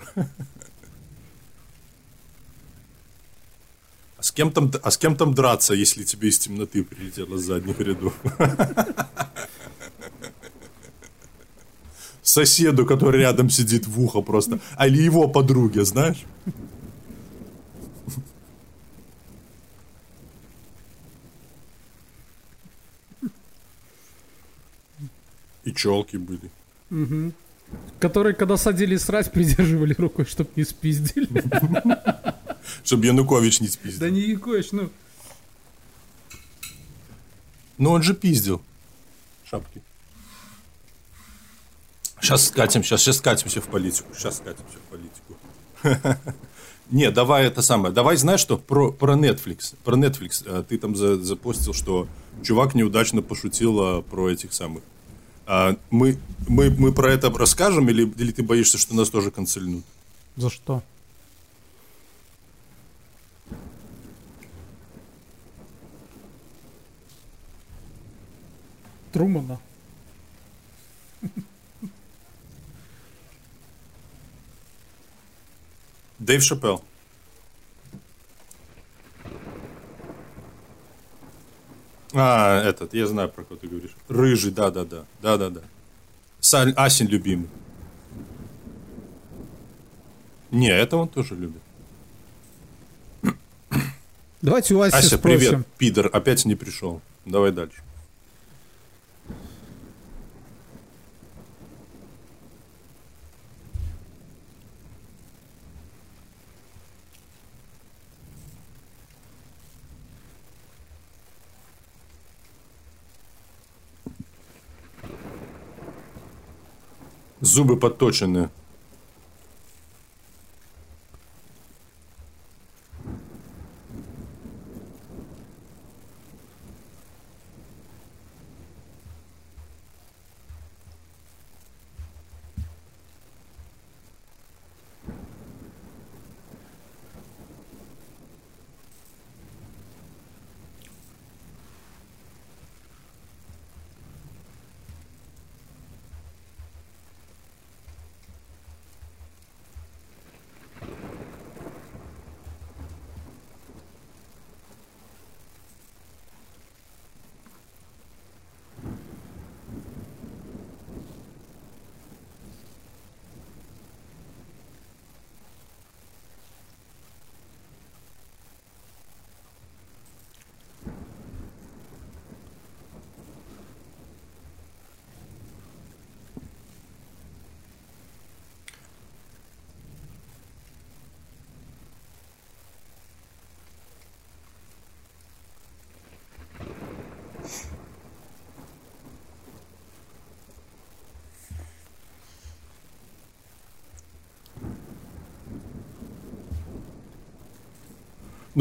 А с, кем там, а с кем там драться, если тебе из темноты прилетело с задних рядов? Соседу, который рядом сидит в ухо просто. А или его подруге, знаешь? И челки были. Которые, когда садились срать, придерживали рукой, чтобы не спиздили. Чтобы Янукович не спиздил. Да не Якович, ну... Но он же пиздил. Шапки. Сейчас скатим, сейчас, сейчас скатимся в политику. Сейчас скатимся в политику. Не, давай это самое. Давай, знаешь что, про, про Netflix. Про Netflix. Э, Ты там за- запостил, что чувак неудачно пошутил а, про этих самых. А, мы, мы, мы про это расскажем, или, или ты боишься, что нас тоже канцельнут? За что? Трумана. Дэйв Шапел. А, этот, я знаю, про кого ты говоришь. Рыжий, да-да-да. Да-да-да. Саль, Асин любимый. Не, это он тоже любит. Давайте у Аси Ася, спросим. привет, пидор, опять не пришел. Давай дальше. Зубы подточены.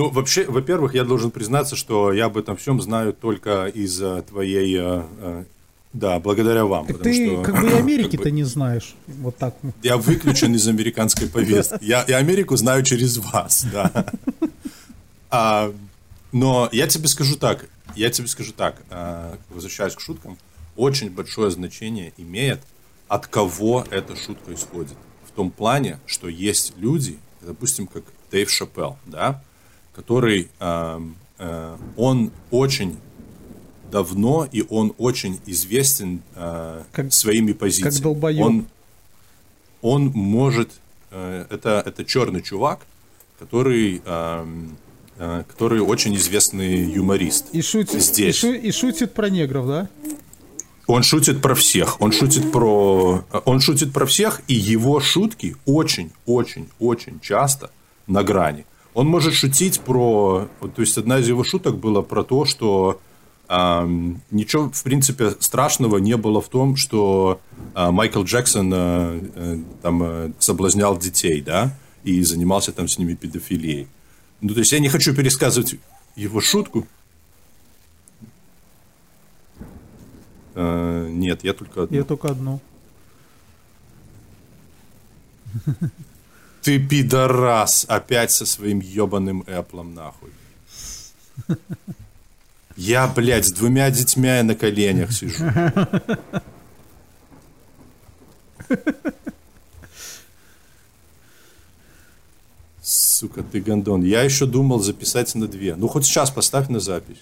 Ну, вообще, во-первых, я должен признаться, что я об этом всем знаю только из э, твоей... э, э, да, благодаря вам. Так ты что, как бы и как Америки-то бы, не знаешь. Вот так. Я выключен из американской повестки. Я и Америку знаю через вас, да. А, но я тебе скажу так, я тебе скажу так, возвращаясь к шуткам, очень большое значение имеет, от кого эта шутка исходит. В том плане, что есть люди, допустим, как Дэйв Шапел, да, который, а, а, он очень давно, и он очень известен э, Как- своими позициями. как долбоёб. Он, он может... э, это, это черный чувак, который, эм, э, который очень известный юморист. И шутит, и, Здесь. шу- и шутит про негров, да? Он шутит про всех. Он шутит про... Он шутит про всех, и его шутки очень, очень, очень часто на грани. Он может шутить про... То есть, одна из его шуток была про то, что ам, ничего, в принципе, страшного не было в том, что а, Майкл Джексон а, э, там э, соблазнял детей, да, и занимался там с ними педофилией. Ну, то есть, я не хочу пересказывать его шутку. Нет, я только одну. Я только одну. Ты пидорас опять со своим ебаным эплом нахуй. Я, блядь, с двумя детьми на коленях сижу. Сука, ты гондон. Я еще думал записать на две. Ну, хоть сейчас поставь на запись.